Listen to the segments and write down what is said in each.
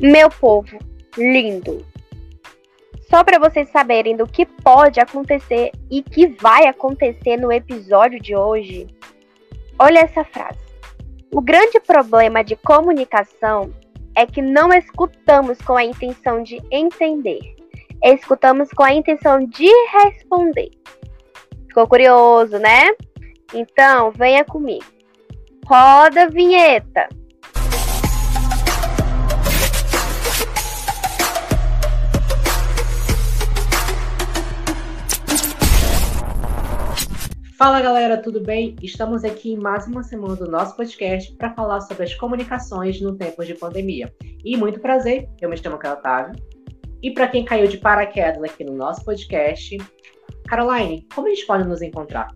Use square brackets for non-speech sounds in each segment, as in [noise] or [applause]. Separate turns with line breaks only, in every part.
Meu povo lindo, só para vocês saberem do que pode acontecer e que vai acontecer no episódio de hoje, olha essa frase. O grande problema de comunicação é que não escutamos com a intenção de entender, escutamos com a intenção de responder. Ficou curioso, né? Então, venha comigo. Roda a vinheta.
Fala galera, tudo bem? Estamos aqui em mais uma semana do nosso podcast para falar sobre as comunicações no tempo de pandemia. E muito prazer, eu me chamo Carla Otávio. E para quem caiu de paraquedas aqui no nosso podcast, Caroline, como a gente pode nos encontrar?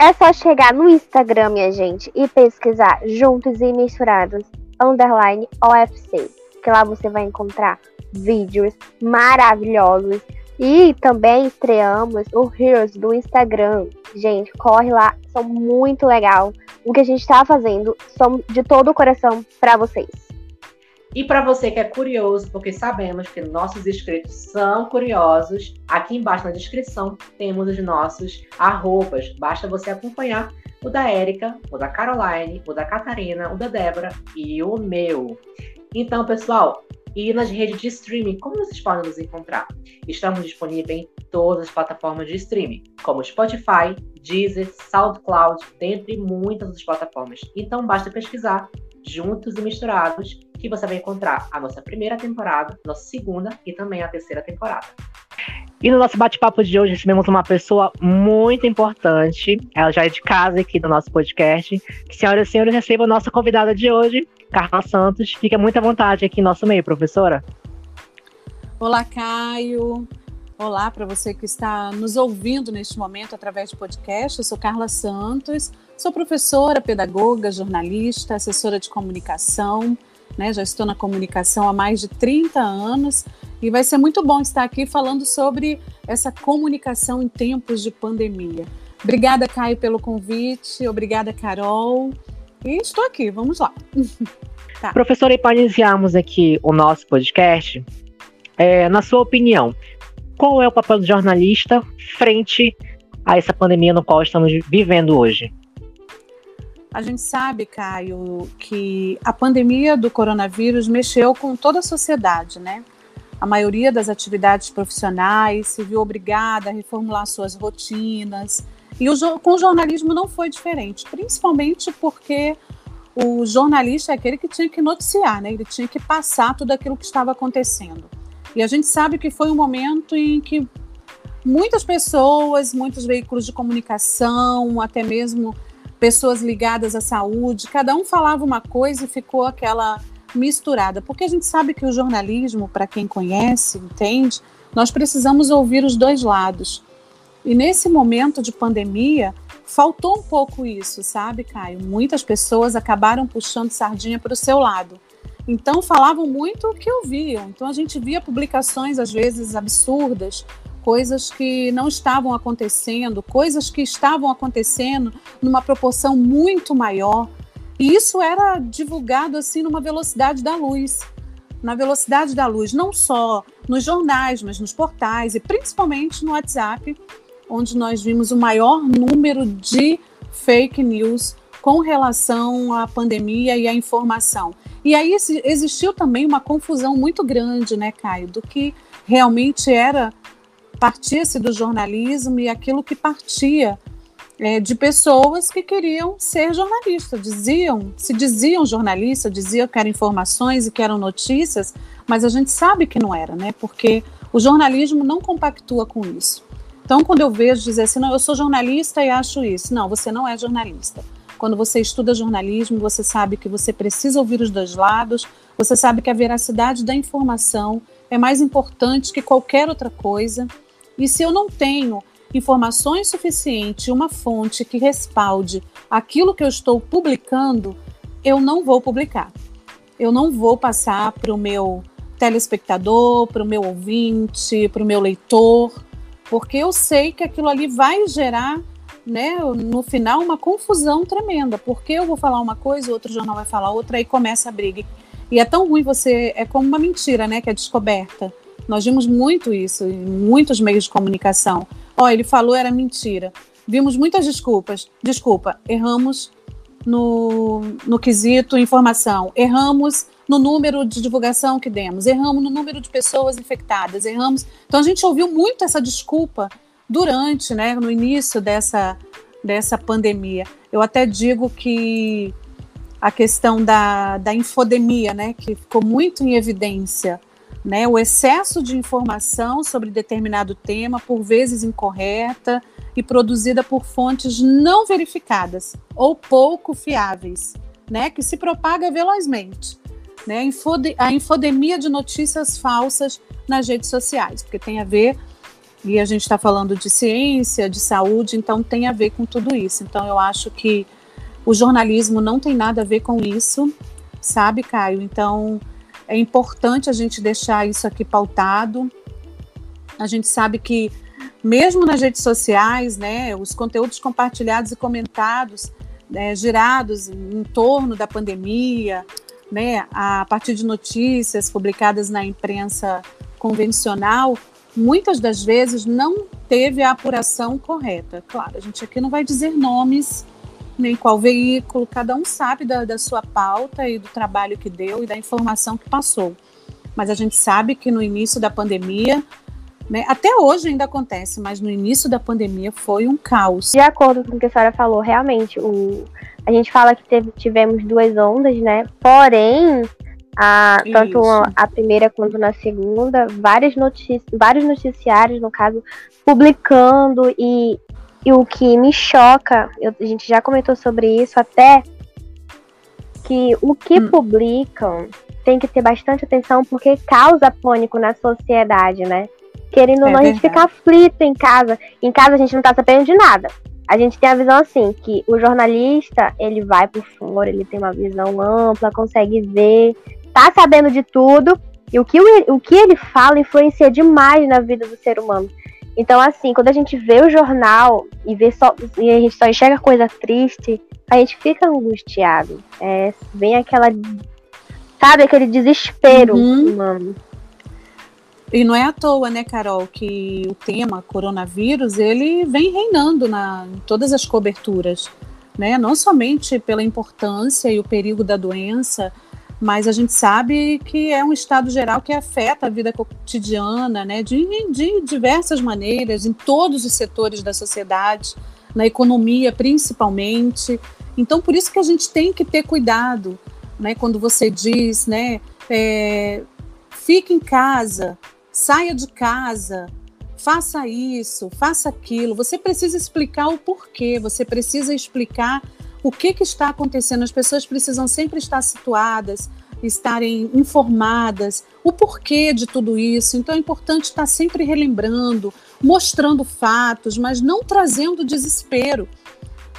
É só chegar no Instagram, minha gente, e pesquisar Juntos e Misturados, underline OFC, que lá você vai encontrar vídeos maravilhosos e também estreamos o Heroes do Instagram. Gente, corre lá, são muito legal. O que a gente está fazendo, são de todo o coração para vocês.
E para você que é curioso, porque sabemos que nossos inscritos são curiosos, aqui embaixo na descrição temos os nossos arrobas. Basta você acompanhar o da Érica, o da Caroline, o da Catarina, o da Débora e o meu. Então, pessoal, e nas redes de streaming, como vocês podem nos encontrar? Estamos disponíveis em todas as plataformas de streaming, como Spotify, Deezer, SoundCloud, dentre muitas outras plataformas. Então basta pesquisar Juntos e Misturados, que você vai encontrar a nossa primeira temporada, nossa segunda e também a terceira temporada. E no nosso bate-papo de hoje recebemos uma pessoa muito importante. Ela já é de casa aqui do nosso podcast. Senhoras e senhores, receba a nossa convidada de hoje, Carla Santos. Fica muito à vontade aqui em nosso meio, professora.
Olá, Caio. Olá para você que está nos ouvindo neste momento através do podcast. Eu sou Carla Santos, sou professora, pedagoga, jornalista, assessora de comunicação. Né? Já estou na comunicação há mais de 30 anos e vai ser muito bom estar aqui falando sobre essa comunicação em tempos de pandemia. Obrigada, Caio, pelo convite. Obrigada, Carol. E estou aqui, vamos lá. [laughs]
tá. Professora, e para iniciarmos aqui o nosso podcast, é, na sua opinião, qual é o papel do jornalista frente a essa pandemia no qual estamos vivendo hoje?
A gente sabe, Caio, que a pandemia do coronavírus mexeu com toda a sociedade, né? A maioria das atividades profissionais se viu obrigada a reformular suas rotinas. E o, com o jornalismo não foi diferente, principalmente porque o jornalista é aquele que tinha que noticiar, né? ele tinha que passar tudo aquilo que estava acontecendo. E a gente sabe que foi um momento em que muitas pessoas, muitos veículos de comunicação, até mesmo pessoas ligadas à saúde, cada um falava uma coisa e ficou aquela misturada, porque a gente sabe que o jornalismo, para quem conhece, entende, nós precisamos ouvir os dois lados. E nesse momento de pandemia, faltou um pouco isso, sabe, Caio? Muitas pessoas acabaram puxando sardinha para o seu lado. Então falavam muito o que ouviam. Então a gente via publicações às vezes absurdas coisas que não estavam acontecendo, coisas que estavam acontecendo numa proporção muito maior. E isso era divulgado assim numa velocidade da luz. Na velocidade da luz, não só nos jornais, mas nos portais e principalmente no WhatsApp, onde nós vimos o maior número de fake news com relação à pandemia e à informação. E aí existiu também uma confusão muito grande, né, Caio, do que realmente era partisse do jornalismo e aquilo que partia é, de pessoas que queriam ser jornalistas, diziam, se diziam jornalistas, diziam que eram informações e que eram notícias, mas a gente sabe que não era, né? Porque o jornalismo não compactua com isso. Então, quando eu vejo dizer assim, não, eu sou jornalista e acho isso, não, você não é jornalista. Quando você estuda jornalismo, você sabe que você precisa ouvir os dois lados, você sabe que a veracidade da informação é mais importante que qualquer outra coisa e se eu não tenho informações suficientes, uma fonte que respalde aquilo que eu estou publicando, eu não vou publicar. Eu não vou passar para o meu telespectador, para o meu ouvinte, para o meu leitor, porque eu sei que aquilo ali vai gerar, né, no final, uma confusão tremenda, porque eu vou falar uma coisa, outro jornal vai falar outra, aí começa a briga. E é tão ruim você, é como uma mentira, né, que é descoberta. Nós vimos muito isso em muitos meios de comunicação. Ó, oh, ele falou era mentira. Vimos muitas desculpas. Desculpa, erramos no, no quesito informação, erramos no número de divulgação que demos, erramos no número de pessoas infectadas, erramos. Então a gente ouviu muito essa desculpa durante, né, no início dessa, dessa pandemia. Eu até digo que a questão da, da infodemia, né, que ficou muito em evidência, né, o excesso de informação sobre determinado tema, por vezes incorreta e produzida por fontes não verificadas ou pouco fiáveis, né, que se propaga velozmente. Né, a infodemia de notícias falsas nas redes sociais, porque tem a ver, e a gente está falando de ciência, de saúde, então tem a ver com tudo isso. Então eu acho que o jornalismo não tem nada a ver com isso, sabe, Caio? Então, é importante a gente deixar isso aqui pautado. A gente sabe que, mesmo nas redes sociais, né, os conteúdos compartilhados e comentados, né, girados em torno da pandemia, né, a partir de notícias publicadas na imprensa convencional, muitas das vezes não teve a apuração correta. Claro, a gente aqui não vai dizer nomes nem qual veículo, cada um sabe da, da sua pauta e do trabalho que deu e da informação que passou. Mas a gente sabe que no início da pandemia, né, até hoje ainda acontece, mas no início da pandemia foi um caos.
De acordo com o que a senhora falou, realmente, o, a gente fala que teve, tivemos duas ondas, né? Porém, a, tanto a primeira quanto na segunda, várias notícias, vários noticiários, no caso, publicando e e o que me choca, eu, a gente já comentou sobre isso até, que o que hum. publicam tem que ter bastante atenção porque causa pânico na sociedade, né? Querendo ou é não, a gente fica aflito em casa. Em casa a gente não tá sabendo de nada. A gente tem a visão assim, que o jornalista, ele vai por fora, ele tem uma visão ampla, consegue ver, tá sabendo de tudo, e o que, o, o que ele fala influencia demais na vida do ser humano. Então, assim, quando a gente vê o jornal e vê só e a gente só enxerga coisa triste, a gente fica angustiado. É, vem aquela. Sabe, aquele desespero uhum. humano.
E não é à toa, né, Carol, que o tema coronavírus ele vem reinando na, em todas as coberturas, né? Não somente pela importância e o perigo da doença, mas a gente sabe que é um estado geral que afeta a vida cotidiana, né, de, de diversas maneiras, em todos os setores da sociedade, na economia principalmente. Então, por isso que a gente tem que ter cuidado, né, quando você diz, né, é, fique em casa, saia de casa, faça isso, faça aquilo. Você precisa explicar o porquê, você precisa explicar o que, que está acontecendo. As pessoas precisam sempre estar situadas, estarem informadas, o porquê de tudo isso. Então é importante estar sempre relembrando, mostrando fatos, mas não trazendo desespero.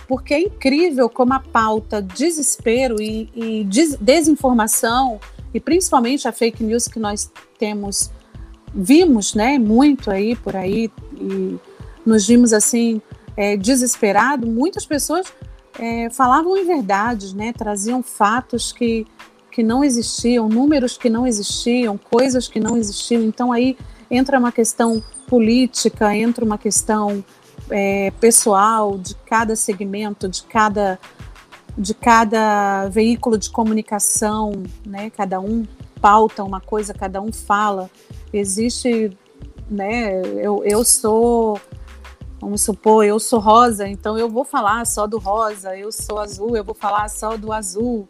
Porque é incrível como a pauta desespero e, e des desinformação, e principalmente a fake news que nós temos, vimos né, muito aí por aí, e nos vimos assim, é, desesperado, muitas pessoas é, falavam em verdades, né? Traziam fatos que, que não existiam, números que não existiam, coisas que não existiam. Então aí entra uma questão política, entra uma questão é, pessoal de cada segmento, de cada de cada veículo de comunicação, né? Cada um pauta uma coisa, cada um fala. Existe, né? Eu, eu sou Vamos supor, eu sou rosa, então eu vou falar só do rosa, eu sou azul, eu vou falar só do azul,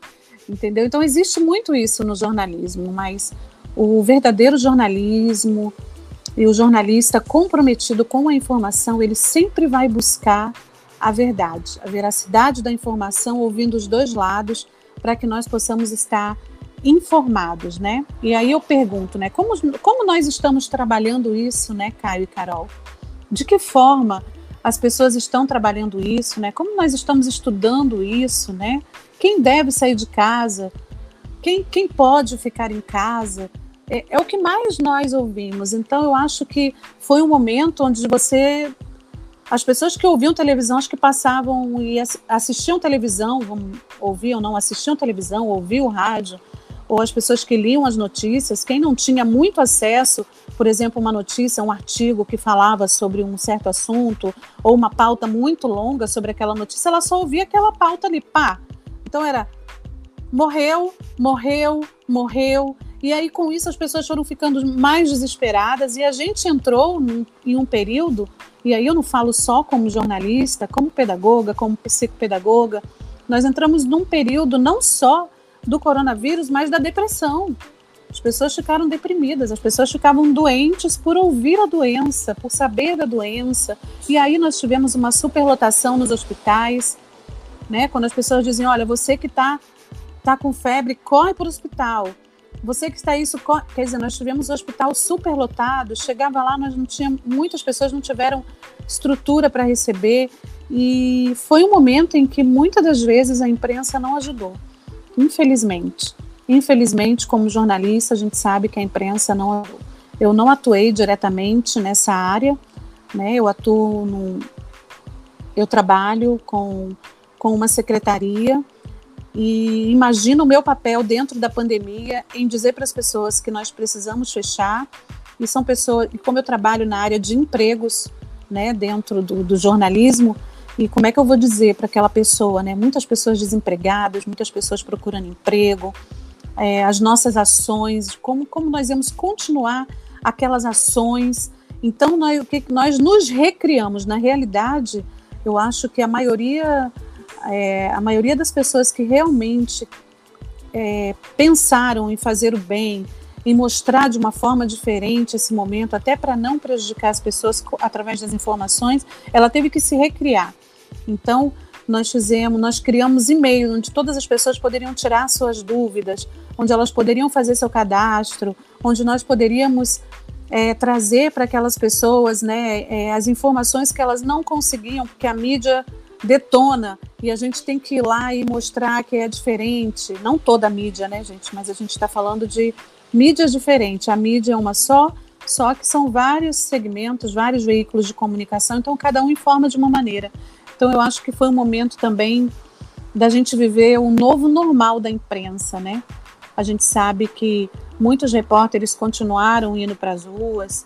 entendeu? Então existe muito isso no jornalismo, mas o verdadeiro jornalismo e o jornalista comprometido com a informação, ele sempre vai buscar a verdade, a veracidade da informação, ouvindo os dois lados, para que nós possamos estar informados, né? E aí eu pergunto, né, como, como nós estamos trabalhando isso, né, Caio e Carol? De que forma as pessoas estão trabalhando isso, né? Como nós estamos estudando isso, né? Quem deve sair de casa? Quem, quem pode ficar em casa? É, é, o que mais nós ouvimos. Então, eu acho que foi um momento onde você. As pessoas que ouviam televisão, acho que passavam e assistiam televisão, ouviam, não assistiam televisão, ouviam rádio, ou as pessoas que liam as notícias, quem não tinha muito acesso, por exemplo, uma notícia, um artigo que falava sobre um certo assunto, ou uma pauta muito longa sobre aquela notícia, ela só ouvia aquela pauta ali, pá. Então era morreu, morreu, morreu. E aí, com isso, as pessoas foram ficando mais desesperadas e a gente entrou num, em um período, e aí eu não falo só como jornalista, como pedagoga, como psicopedagoga, nós entramos num período não só do coronavírus, mas da depressão. As pessoas ficaram deprimidas, as pessoas ficavam doentes por ouvir a doença, por saber da doença. E aí nós tivemos uma superlotação nos hospitais, né? Quando as pessoas dizem, olha, você que está tá com febre, corre para o hospital. Você que está isso, corre... quer dizer, nós tivemos o hospital superlotado, chegava lá, nós não tínhamos, muitas pessoas não tiveram estrutura para receber. E foi um momento em que muitas das vezes a imprensa não ajudou, infelizmente. Infelizmente, como jornalista, a gente sabe que a imprensa não. Eu não atuei diretamente nessa área, né? Eu atuo no, eu trabalho com, com uma secretaria e imagino o meu papel dentro da pandemia em dizer para as pessoas que nós precisamos fechar. E são pessoas, e como eu trabalho na área de empregos, né, dentro do, do jornalismo, e como é que eu vou dizer para aquela pessoa, né? Muitas pessoas desempregadas, muitas pessoas procurando emprego, é, as nossas ações, como, como nós vamos continuar aquelas ações. Então, nós, o que nós nos recriamos. Na realidade, eu acho que a maioria, é, a maioria das pessoas que realmente é, pensaram em fazer o bem, em mostrar de uma forma diferente esse momento, até para não prejudicar as pessoas através das informações, ela teve que se recriar. Então, nós fizemos, nós criamos e-mail onde todas as pessoas poderiam tirar suas dúvidas, onde elas poderiam fazer seu cadastro, onde nós poderíamos é, trazer para aquelas pessoas né, é, as informações que elas não conseguiam, porque a mídia detona e a gente tem que ir lá e mostrar que é diferente. Não toda a mídia, né, gente? Mas a gente está falando de mídias diferentes. A mídia é uma só, só que são vários segmentos, vários veículos de comunicação, então cada um informa de uma maneira. Então eu acho que foi um momento também da gente viver um novo normal da imprensa, né? A gente sabe que muitos repórteres continuaram indo para as ruas,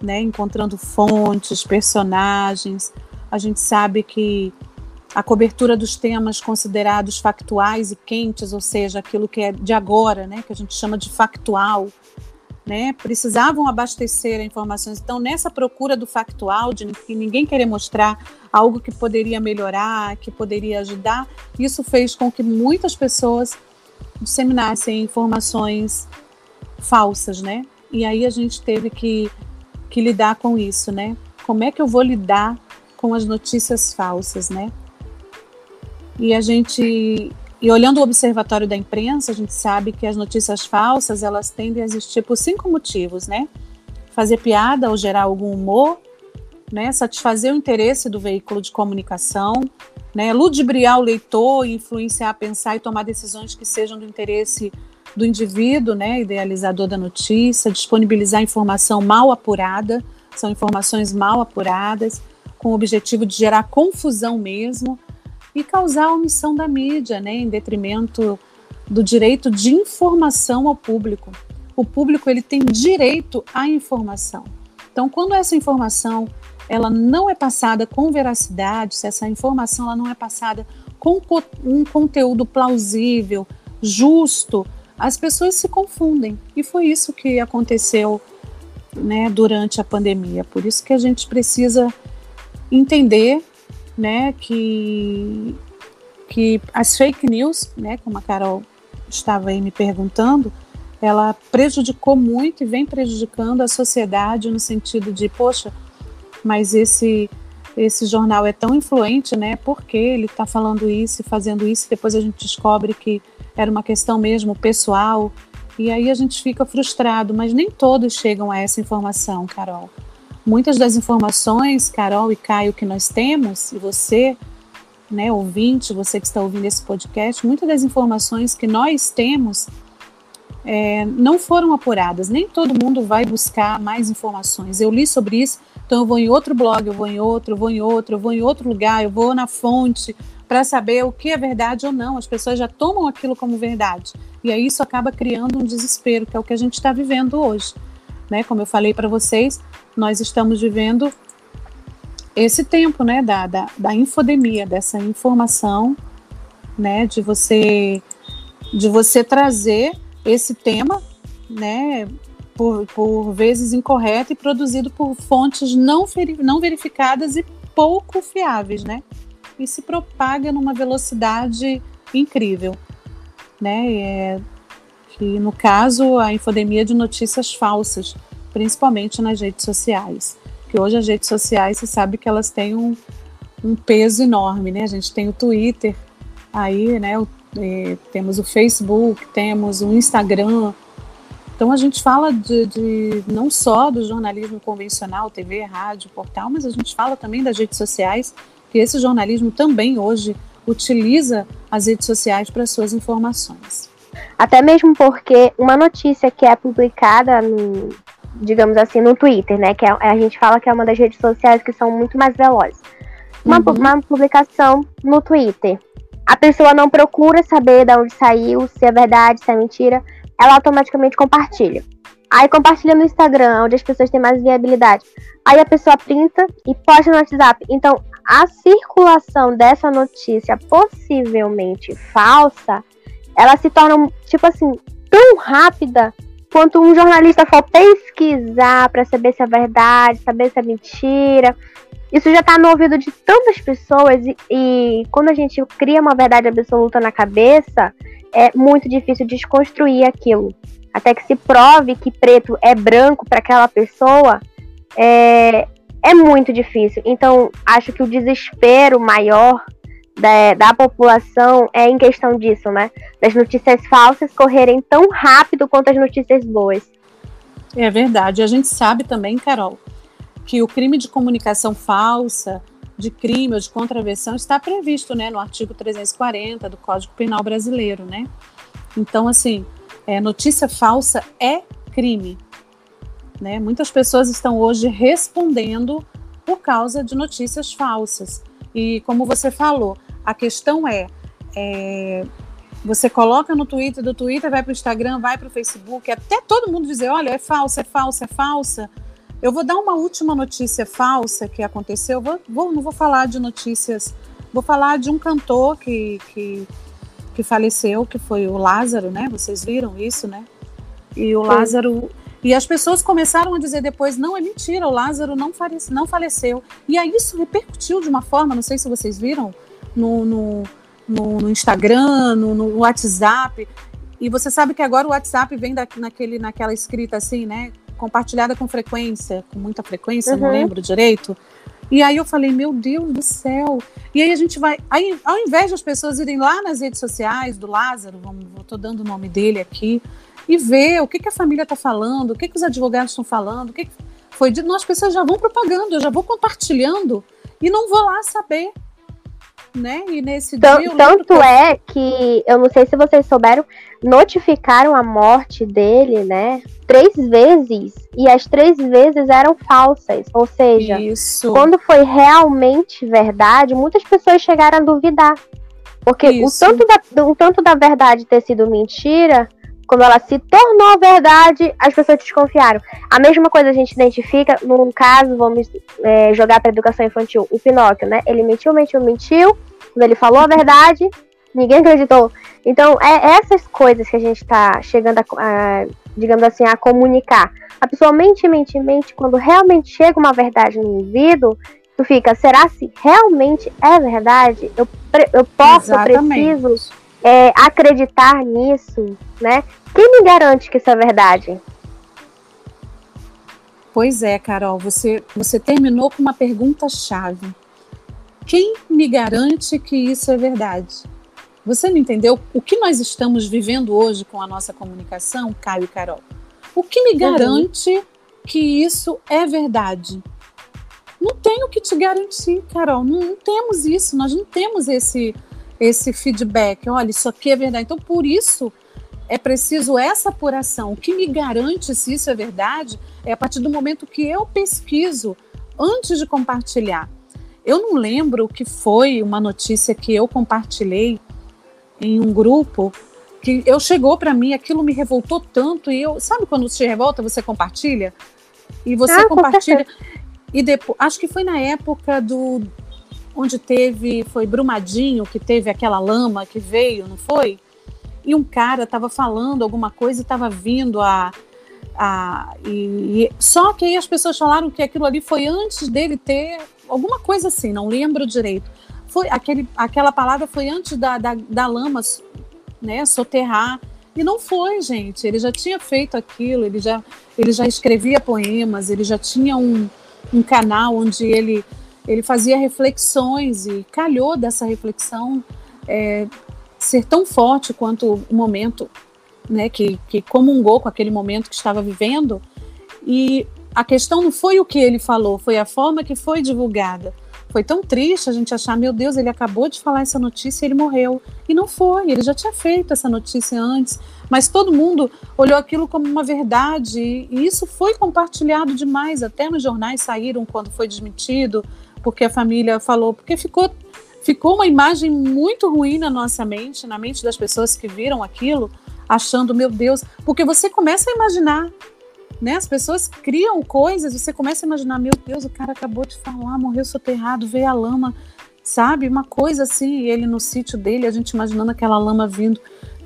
né, encontrando fontes, personagens. A gente sabe que a cobertura dos temas considerados factuais e quentes, ou seja, aquilo que é de agora, né, que a gente chama de factual, né, precisavam abastecer informações. Então, nessa procura do factual, de ninguém querer mostrar algo que poderia melhorar, que poderia ajudar, isso fez com que muitas pessoas disseminassem informações falsas, né? E aí a gente teve que, que lidar com isso, né? Como é que eu vou lidar com as notícias falsas, né? E a gente e olhando o observatório da imprensa, a gente sabe que as notícias falsas, elas tendem a existir por cinco motivos, né? Fazer piada ou gerar algum humor, né? Satisfazer o interesse do veículo de comunicação, né? Ludibriar o leitor, influenciar a pensar e tomar decisões que sejam do interesse do indivíduo, né? Idealizador da notícia, disponibilizar informação mal apurada, são informações mal apuradas, com o objetivo de gerar confusão mesmo, e causar a omissão da mídia, né, em detrimento do direito de informação ao público. O público ele tem direito à informação. Então, quando essa informação ela não é passada com veracidade, se essa informação ela não é passada com um conteúdo plausível, justo, as pessoas se confundem. E foi isso que aconteceu né, durante a pandemia. Por isso que a gente precisa entender né, que, que as fake news, né, como a Carol estava aí me perguntando, ela prejudicou muito e vem prejudicando a sociedade no sentido de, poxa, mas esse esse jornal é tão influente, né? Porque ele está falando isso e fazendo isso, e depois a gente descobre que era uma questão mesmo pessoal, e aí a gente fica frustrado, mas nem todos chegam a essa informação, Carol. Muitas das informações, Carol e Caio, que nós temos, e você, né, ouvinte, você que está ouvindo esse podcast, muitas das informações que nós temos é, não foram apuradas. Nem todo mundo vai buscar mais informações. Eu li sobre isso, então eu vou em outro blog, eu vou em outro, eu vou em outro, eu vou em outro lugar, eu vou na fonte, para saber o que é verdade ou não. As pessoas já tomam aquilo como verdade. E aí isso acaba criando um desespero, que é o que a gente está vivendo hoje. Né? Como eu falei para vocês, nós estamos vivendo esse tempo né, da, da, da infodemia, dessa informação, né, de você de você trazer esse tema, né, por, por vezes incorreto e produzido por fontes não, não verificadas e pouco fiáveis, né? E se propaga numa velocidade incrível, né? É, que no caso a infodemia de notícias falsas, principalmente nas redes sociais. Que hoje as redes sociais, se sabe que elas têm um, um peso enorme, né? A gente tem o Twitter, aí, né? O, é, temos o Facebook, temos o Instagram, então a gente fala de, de, não só do jornalismo convencional, TV, rádio, portal, mas a gente fala também das redes sociais, que esse jornalismo também hoje utiliza as redes sociais para suas informações.
Até mesmo porque uma notícia que é publicada no, digamos assim, no Twitter, né? Que é, a gente fala que é uma das redes sociais que são muito mais velozes. Uma, uhum. uma publicação no Twitter. A pessoa não procura saber de onde saiu, se é verdade, se é mentira ela automaticamente compartilha. Aí compartilha no Instagram, onde as pessoas têm mais viabilidade. Aí a pessoa printa e posta no WhatsApp. Então, a circulação dessa notícia possivelmente falsa, ela se torna, tipo assim, tão rápida quanto um jornalista for pesquisar para saber se é verdade, saber se é mentira. Isso já está no ouvido de tantas pessoas e, e quando a gente cria uma verdade absoluta na cabeça, é muito difícil desconstruir aquilo. Até que se prove que preto é branco para aquela pessoa, é, é muito difícil. Então, acho que o desespero maior da, da população é em questão disso, né? Das notícias falsas correrem tão rápido quanto as notícias boas.
É verdade. A gente sabe também, Carol, que o crime de comunicação falsa, de crime ou de contravenção está previsto né, no artigo 340 do Código Penal Brasileiro. Né? Então, assim, é, notícia falsa é crime. Né? Muitas pessoas estão hoje respondendo por causa de notícias falsas. E como você falou, a questão é, é você coloca no Twitter, do Twitter vai para o Instagram, vai para o Facebook, até todo mundo dizer, olha, é falsa, é falsa, é falsa. Eu vou dar uma última notícia falsa que aconteceu. Vou, vou, não vou falar de notícias, vou falar de um cantor que, que, que faleceu, que foi o Lázaro, né? Vocês viram isso, né? E o. Lázaro. E as pessoas começaram a dizer depois: não, é mentira, o Lázaro não, falece, não faleceu. E aí isso repercutiu de uma forma, não sei se vocês viram, no, no, no, no Instagram, no, no WhatsApp. E você sabe que agora o WhatsApp vem da, naquele, naquela escrita assim, né? compartilhada com frequência, com muita frequência, uhum. não lembro direito. E aí eu falei, meu Deus do céu. E aí a gente vai. Aí, ao invés das pessoas irem lá nas redes sociais do Lázaro, vamos, estou dando o nome dele aqui, e ver o que, que a família está falando, o que, que os advogados estão falando, o que, que foi dito, as pessoas já vão propagando, eu já vou compartilhando e não vou lá saber né? E nesse
dia. Tanto que... é que, eu não sei se vocês souberam, notificaram a morte dele, né? Três vezes. E as três vezes eram falsas. Ou seja, Isso. quando foi realmente verdade, muitas pessoas chegaram a duvidar. Porque o tanto, da, o tanto da verdade ter sido mentira quando ela se tornou verdade, as pessoas desconfiaram. A mesma coisa a gente identifica num caso, vamos é, jogar para educação infantil, o Pinóquio, né? Ele mentiu, mentiu, mentiu. Quando ele falou a verdade, ninguém acreditou. Então, é essas coisas que a gente está chegando a, a, digamos assim, a comunicar. A pessoa mente, mente, mente. Quando realmente chega uma verdade no ouvido, tu fica, será se realmente é verdade? Eu, eu posso, Exatamente. eu preciso é, acreditar nisso, né? Quem me garante que isso é verdade?
Pois é, Carol, você, você terminou com uma pergunta chave. Quem me garante que isso é verdade? Você não entendeu o que nós estamos vivendo hoje com a nossa comunicação, Caio e Carol? O que me uhum. garante uhum. que isso é verdade? Não tenho que te garantir, Carol. Não, não, temos isso. Nós não temos esse esse feedback. Olha, isso aqui é verdade. Então, por isso é preciso essa apuração. O que me garante se isso é verdade é a partir do momento que eu pesquiso antes de compartilhar. Eu não lembro o que foi uma notícia que eu compartilhei em um grupo que eu chegou para mim, aquilo me revoltou tanto e eu, sabe quando você revolta, você compartilha e você ah, compartilha e depois, acho que foi na época do onde teve, foi Brumadinho, que teve aquela lama que veio, não foi? E um cara estava falando alguma coisa e estava vindo a a, e, e, só que aí as pessoas falaram que aquilo ali foi antes dele ter alguma coisa assim, não lembro direito. Foi aquele, aquela palavra foi antes da, da, da lama, né, soterrar. E não foi, gente. Ele já tinha feito aquilo, ele já, ele já escrevia poemas, ele já tinha um, um canal onde ele, ele fazia reflexões e calhou dessa reflexão é, ser tão forte quanto o momento né, que, que comungou com aquele momento que estava vivendo. E a questão não foi o que ele falou, foi a forma que foi divulgada. Foi tão triste a gente achar, meu Deus, ele acabou de falar essa notícia e ele morreu. E não foi, ele já tinha feito essa notícia antes, mas todo mundo olhou aquilo como uma verdade e isso foi compartilhado demais. Até nos jornais saíram quando foi desmentido, porque a família falou, porque ficou ficou uma imagem muito ruim na nossa mente, na mente das pessoas que viram aquilo, achando, meu Deus, porque você começa a imaginar né? As pessoas criam coisas, você começa a imaginar, meu Deus, o cara acabou de falar, morreu soterrado, veio a lama, sabe? Uma coisa assim, ele no sítio dele, a gente imaginando aquela lama vindo.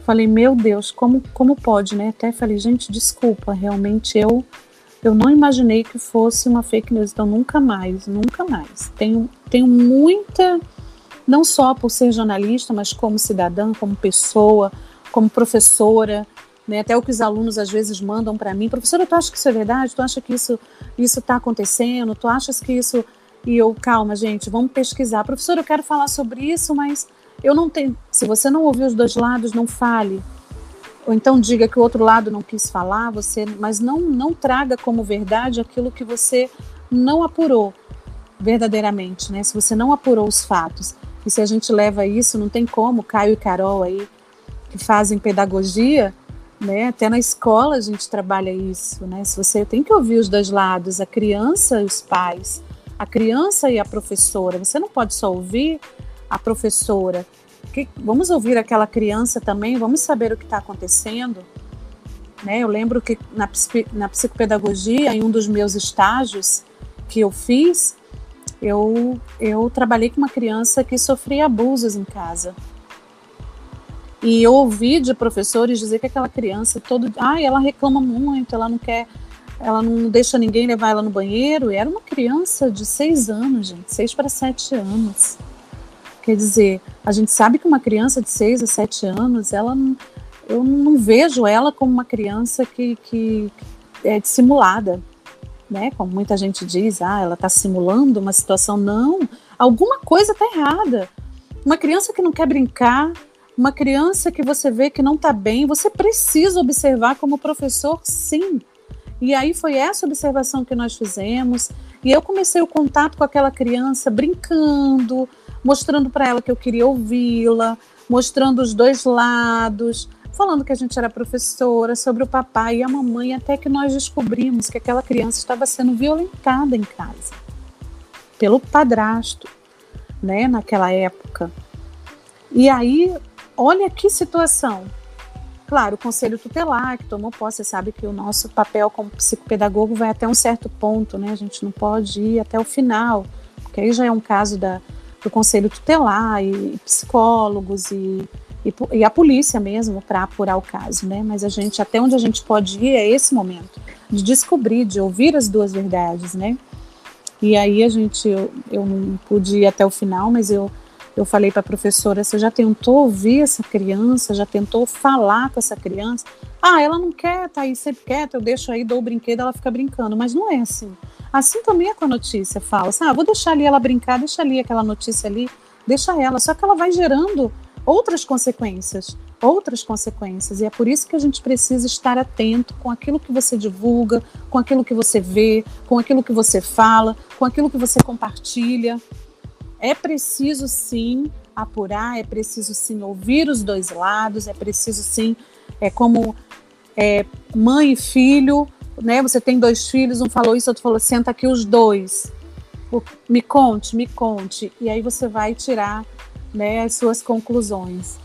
Falei, meu Deus, como, como pode, né? Até falei, gente, desculpa, realmente eu eu não imaginei que fosse uma fake news, então nunca mais, nunca mais. Tenho, tenho muita, não só por ser jornalista, mas como cidadã, como pessoa, como professora, né? Até o que os alunos às vezes mandam para mim, professora, tu acha que isso é verdade? Tu acha que isso isso está acontecendo? Tu achas que isso e eu calma, gente, vamos pesquisar. Professora, eu quero falar sobre isso, mas eu não tenho. Se você não ouviu os dois lados, não fale. Ou então diga que o outro lado não quis falar, você, mas não não traga como verdade aquilo que você não apurou verdadeiramente, né? Se você não apurou os fatos. E se a gente leva isso, não tem como, Caio e Carol aí que fazem pedagogia, né? Até na escola a gente trabalha isso, né? Se você tem que ouvir os dois lados, a criança e os pais, a criança e a professora. Você não pode só ouvir a professora. Que, vamos ouvir aquela criança também, vamos saber o que está acontecendo. Né? Eu lembro que na, na psicopedagogia, em um dos meus estágios que eu fiz, eu, eu trabalhei com uma criança que sofria abusos em casa. E eu ouvi de professores dizer que aquela criança todo, ah, ela reclama muito, ela não quer, ela não deixa ninguém levar ela no banheiro. E era uma criança de seis anos, gente, seis para sete anos. Quer dizer, a gente sabe que uma criança de seis a sete anos, ela eu não vejo ela como uma criança que, que é dissimulada, né? Como muita gente diz, ah, ela está simulando uma situação. Não, alguma coisa está errada. Uma criança que não quer brincar, uma criança que você vê que não está bem, você precisa observar como professor, sim. E aí foi essa observação que nós fizemos. E eu comecei o contato com aquela criança brincando, mostrando para ela que eu queria ouvi-la, mostrando os dois lados, falando que a gente era professora, sobre o papai e a mamãe, até que nós descobrimos que aquela criança estava sendo violentada em casa pelo padrasto, né, naquela época. E aí Olha que situação. Claro, o conselho tutelar que tomou posse, sabe que o nosso papel como psicopedagogo vai até um certo ponto, né? A gente não pode ir até o final, porque aí já é um caso da, do conselho tutelar e psicólogos e, e, e a polícia mesmo para apurar o caso, né? Mas a gente, até onde a gente pode ir é esse momento de descobrir, de ouvir as duas verdades, né? E aí a gente, eu, eu não pude ir até o final, mas eu eu falei para a professora: você já tentou ouvir essa criança? Já tentou falar com essa criança? Ah, ela não quer, tá aí sempre quieta, eu deixo aí, dou o brinquedo, ela fica brincando. Mas não é assim. Assim também é com a notícia. Fala assim: ah, vou deixar ali ela brincar, deixa ali aquela notícia ali, deixa ela. Só que ela vai gerando outras consequências. Outras consequências. E é por isso que a gente precisa estar atento com aquilo que você divulga, com aquilo que você vê, com aquilo que você fala, com aquilo que você compartilha. É preciso sim apurar, é preciso sim ouvir os dois lados, é preciso sim, é como é, mãe e filho, né? Você tem dois filhos, um falou isso, outro falou, senta aqui os dois. me conte, me conte, e aí você vai tirar né, as suas conclusões.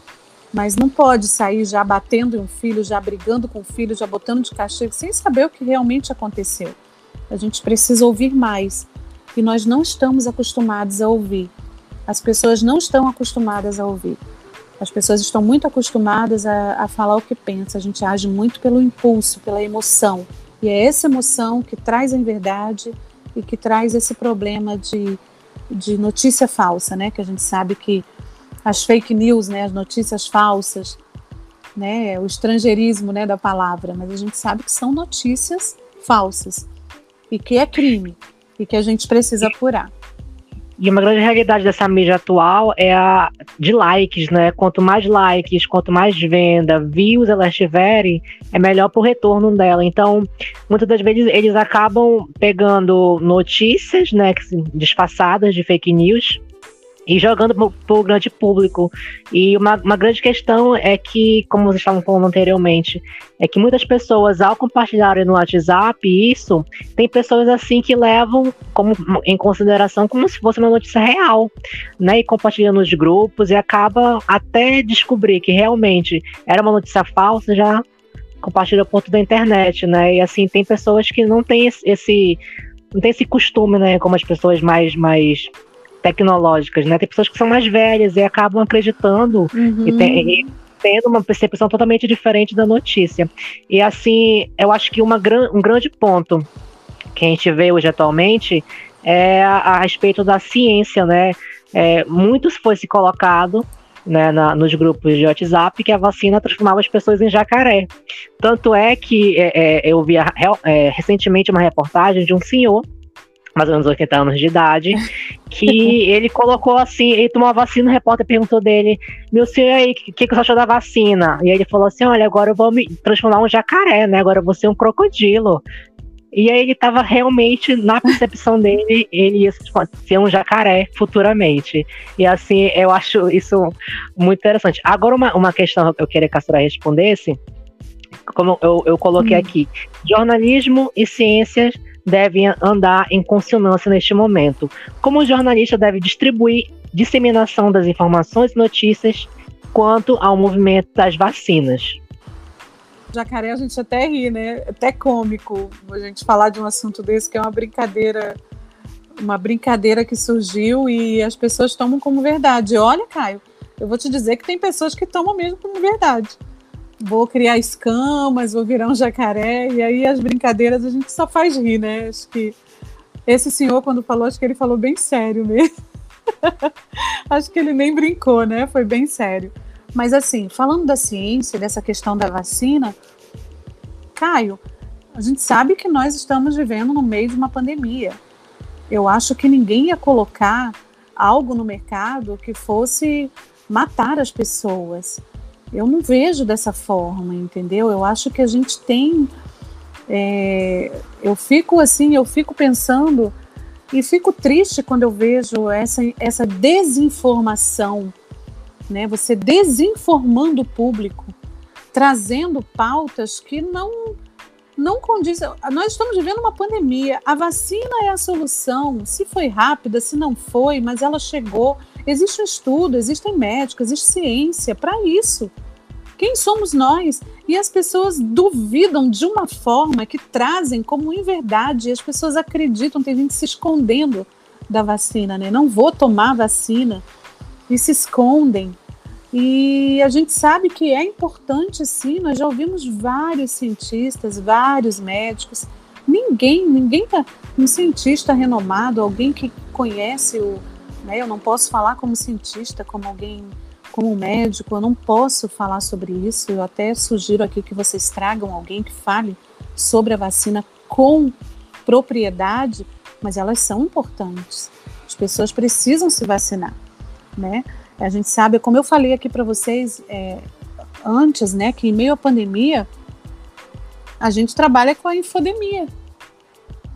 Mas não pode sair já batendo em um filho, já brigando com o filho, já botando de castigo, sem saber o que realmente aconteceu. A gente precisa ouvir mais. E nós não estamos acostumados a ouvir. As pessoas não estão acostumadas a ouvir. As pessoas estão muito acostumadas a, a falar o que pensa. A gente age muito pelo impulso, pela emoção. E é essa emoção que traz a verdade e que traz esse problema de, de notícia falsa, né? Que a gente sabe que as fake news, né, as notícias falsas, né, o estrangeirismo, né, da palavra, mas a gente sabe que são notícias falsas e que é crime e que a gente precisa apurar.
E uma grande realidade dessa mídia atual é a de likes, né? Quanto mais likes, quanto mais venda, views elas tiverem, é melhor pro retorno dela. Então, muitas das vezes eles acabam pegando notícias, né, disfarçadas de fake news, e jogando para o grande público. E uma, uma grande questão é que, como vocês estavam falando anteriormente, é que muitas pessoas, ao compartilharem no WhatsApp isso, tem pessoas assim que levam como, em consideração como se fosse uma notícia real, né? E compartilham nos grupos e acaba até descobrir que realmente era uma notícia falsa, já compartilha por toda a internet, né? E assim, tem pessoas que não têm esse. Não tem esse costume, né? Como as pessoas mais, mais tecnológicas, né? Tem pessoas que são mais velhas e acabam acreditando uhum. e, tem, e tendo uma percepção totalmente diferente da notícia. E assim, eu acho que uma gran, um grande ponto que a gente vê hoje atualmente é a, a respeito da ciência, né? É, muitos foi se colocado né, na, nos grupos de WhatsApp que a vacina transformava as pessoas em jacaré. Tanto é que é, é, eu vi é, recentemente uma reportagem de um senhor mais ou menos 80 anos de idade, [laughs] que ele colocou assim, ele tomou a vacina, o repórter perguntou dele, meu senhor aí, o que, que você achou da vacina? E aí ele falou assim, olha, agora eu vou me transformar um jacaré, né, agora eu vou ser um crocodilo. E aí ele estava realmente, na percepção dele, ele ia ser um jacaré futuramente. E assim, eu acho isso muito interessante. Agora, uma, uma questão que eu queria que a senhora respondesse, como eu, eu coloquei hum. aqui, jornalismo e ciências devem andar em consonância neste momento. Como o jornalista deve distribuir disseminação das informações e notícias quanto ao movimento das vacinas.
Jacaré a gente até ri, né? Até cômico a gente falar de um assunto desse que é uma brincadeira, uma brincadeira que surgiu e as pessoas tomam como verdade. Olha, Caio, eu vou te dizer que tem pessoas que tomam mesmo como verdade vou criar escamas, vou virar um jacaré, e aí as brincadeiras a gente só faz rir, né? Acho que esse senhor, quando falou, acho que ele falou bem sério mesmo. [laughs] acho que ele nem brincou, né? Foi bem sério. Mas assim, falando da ciência, dessa questão da vacina, Caio, a gente sabe que nós estamos vivendo no meio de uma pandemia. Eu acho que ninguém ia colocar algo no mercado que fosse matar as pessoas. Eu não vejo dessa forma, entendeu? Eu acho que a gente tem. É, eu fico assim, eu fico pensando e fico triste quando eu vejo essa, essa desinformação, né? Você desinformando o público, trazendo pautas que não não condiz. Nós estamos vivendo uma pandemia. A vacina é a solução. Se foi rápida, se não foi, mas ela chegou. Existe um estudo, existem médicos, existe ciência para isso. Quem somos nós? E as pessoas duvidam de uma forma que trazem como em verdade, as pessoas acreditam, tem gente se escondendo da vacina, né? Não vou tomar vacina e se escondem. E a gente sabe que é importante sim, nós já ouvimos vários cientistas, vários médicos. Ninguém, ninguém tá um cientista renomado, alguém que conhece o, né, eu não posso falar como cientista, como alguém como médico, eu não posso falar sobre isso. Eu até sugiro aqui que vocês tragam alguém que fale sobre a vacina com propriedade, mas elas são importantes. As pessoas precisam se vacinar, né? A gente sabe, como eu falei aqui para vocês é, antes, né, que em meio à pandemia a gente trabalha com a infodemia,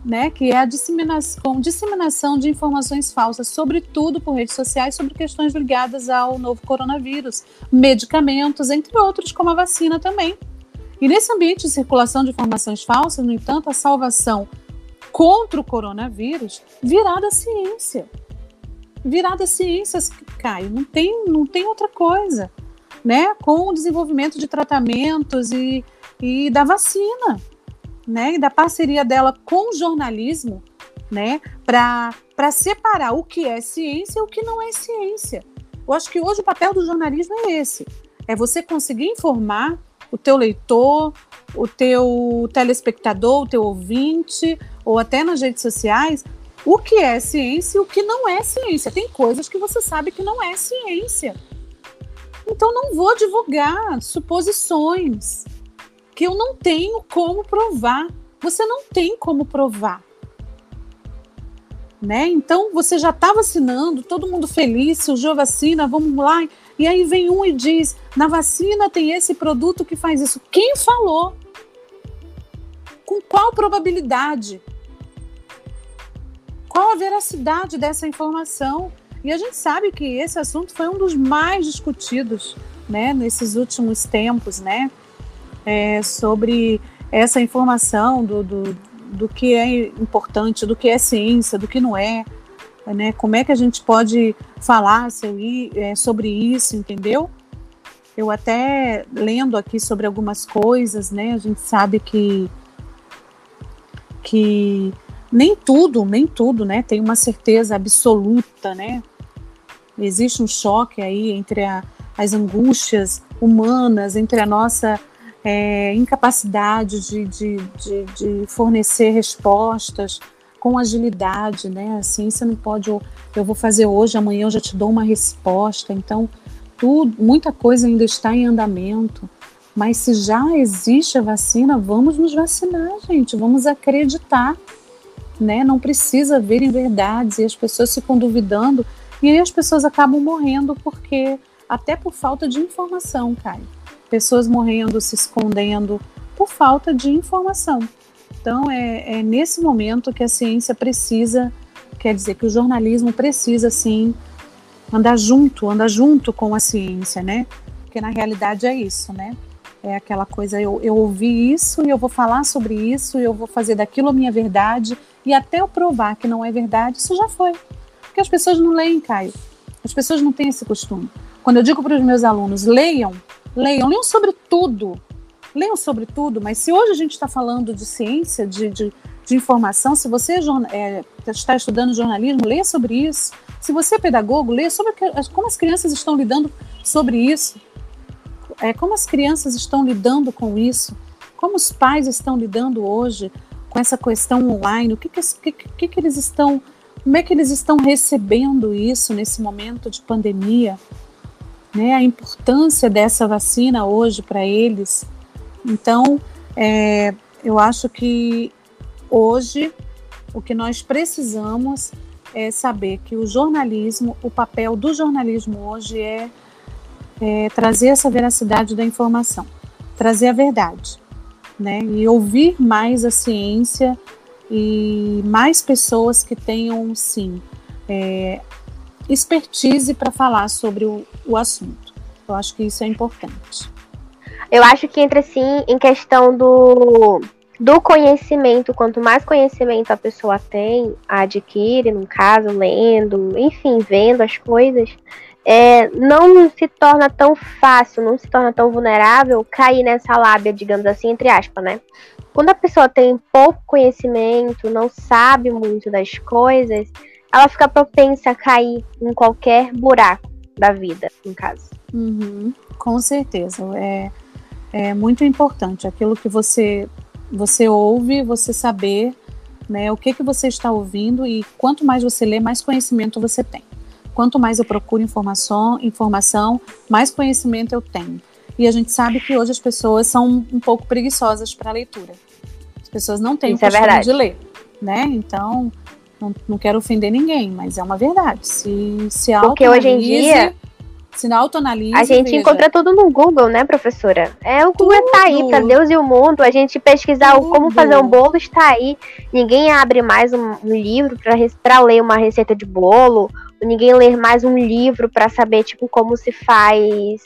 né, que é a disseminação, disseminação de informações falsas, sobretudo por redes sociais, sobre questões ligadas ao novo coronavírus, medicamentos, entre outros, como a vacina também. E nesse ambiente de circulação de informações falsas, no entanto, a salvação contra o coronavírus virada ciência. Virada ciências, Caio, não tem, não tem outra coisa, né? Com o desenvolvimento de tratamentos e, e da vacina, né? Da parceria dela com o jornalismo, né? Para separar o que é ciência e o que não é ciência. Eu acho que hoje o papel do jornalismo é esse: é você conseguir informar o teu leitor, o teu telespectador, o teu ouvinte, ou até nas redes sociais, o que é ciência e o que não é ciência. Tem coisas que você sabe que não é ciência. Então não vou divulgar suposições que eu não tenho como provar. Você não tem como provar. Né? Então você já está vacinando, todo mundo feliz, surgiu vacina, vamos lá. E aí vem um e diz: na vacina tem esse produto que faz isso. Quem falou? Com qual probabilidade? Qual a veracidade dessa informação? E a gente sabe que esse assunto foi um dos mais discutidos, né, nesses últimos tempos, né, é, sobre essa informação do, do do que é importante, do que é ciência, do que não é, né? Como é que a gente pode falar é, sobre isso, entendeu? Eu até lendo aqui sobre algumas coisas, né? A gente sabe que que nem tudo, nem tudo, né? Tem uma certeza absoluta, né? Existe um choque aí entre a, as angústias humanas, entre a nossa é, incapacidade de, de, de, de, fornecer respostas com agilidade, né? A ciência não pode, eu, eu vou fazer hoje, amanhã eu já te dou uma resposta. Então, tudo, muita coisa ainda está em andamento. Mas se já existe a vacina, vamos nos vacinar, gente. Vamos acreditar, né? Não precisa verem verdades e as pessoas ficam duvidando e aí as pessoas acabam morrendo porque até por falta de informação, Caio pessoas morrendo, se escondendo por falta de informação. Então, é, é nesse momento que a ciência precisa, quer dizer, que o jornalismo precisa, sim, andar junto, andar junto com a ciência, né? Porque na realidade é isso, né? É aquela coisa, eu, eu ouvi isso e eu vou falar sobre isso, eu vou fazer daquilo a minha verdade, e até eu provar que não é verdade, isso já foi. Porque as pessoas não leem, Caio. As pessoas não têm esse costume. Quando eu digo para os meus alunos, leiam, Leiam, leiam sobre tudo. Leiam sobre tudo, mas se hoje a gente está falando de ciência, de, de, de informação, se você é, está estudando jornalismo, leia sobre isso. Se você é pedagogo, leia sobre como as crianças estão lidando sobre isso. É, como as crianças estão lidando com isso. Como os pais estão lidando hoje com essa questão online. O que, que, que, que eles estão. Como é que eles estão recebendo isso nesse momento de pandemia? Né, a importância dessa vacina hoje para eles. Então, é, eu acho que hoje o que nós precisamos é saber que o jornalismo, o papel do jornalismo hoje é, é trazer essa veracidade da informação, trazer a verdade, né, e ouvir mais a ciência e mais pessoas que tenham, sim, é, expertise para falar sobre o, o assunto. Eu acho que isso é importante.
Eu acho que entra sim em questão do, do conhecimento. Quanto mais conhecimento a pessoa tem, adquire, no caso, lendo, enfim, vendo as coisas, é, não se torna tão fácil, não se torna tão vulnerável cair nessa lábia, digamos assim, entre aspas, né? Quando a pessoa tem pouco conhecimento, não sabe muito das coisas, ela fica propensa a cair em qualquer buraco da vida, no caso.
Uhum, com certeza. É, é muito importante aquilo que você, você ouve, você saber né, o que, que você está ouvindo e quanto mais você lê, mais conhecimento você tem. Quanto mais eu procuro informação, informação mais conhecimento eu tenho. E a gente sabe que hoje as pessoas são um pouco preguiçosas para a leitura. As pessoas não têm Isso o é costume é de ler, né? Então, não, não quero ofender ninguém, mas é uma verdade. Se, se
Porque hoje em dia.
Se não autoanalise.
A gente veja. encontra tudo no Google, né, professora? É o Google tudo. tá aí para Deus e o mundo. A gente pesquisar tudo. como fazer um bolo está aí. Ninguém abre mais um, um livro para ler uma receita de bolo. Ninguém lê mais um livro para saber, tipo, como se faz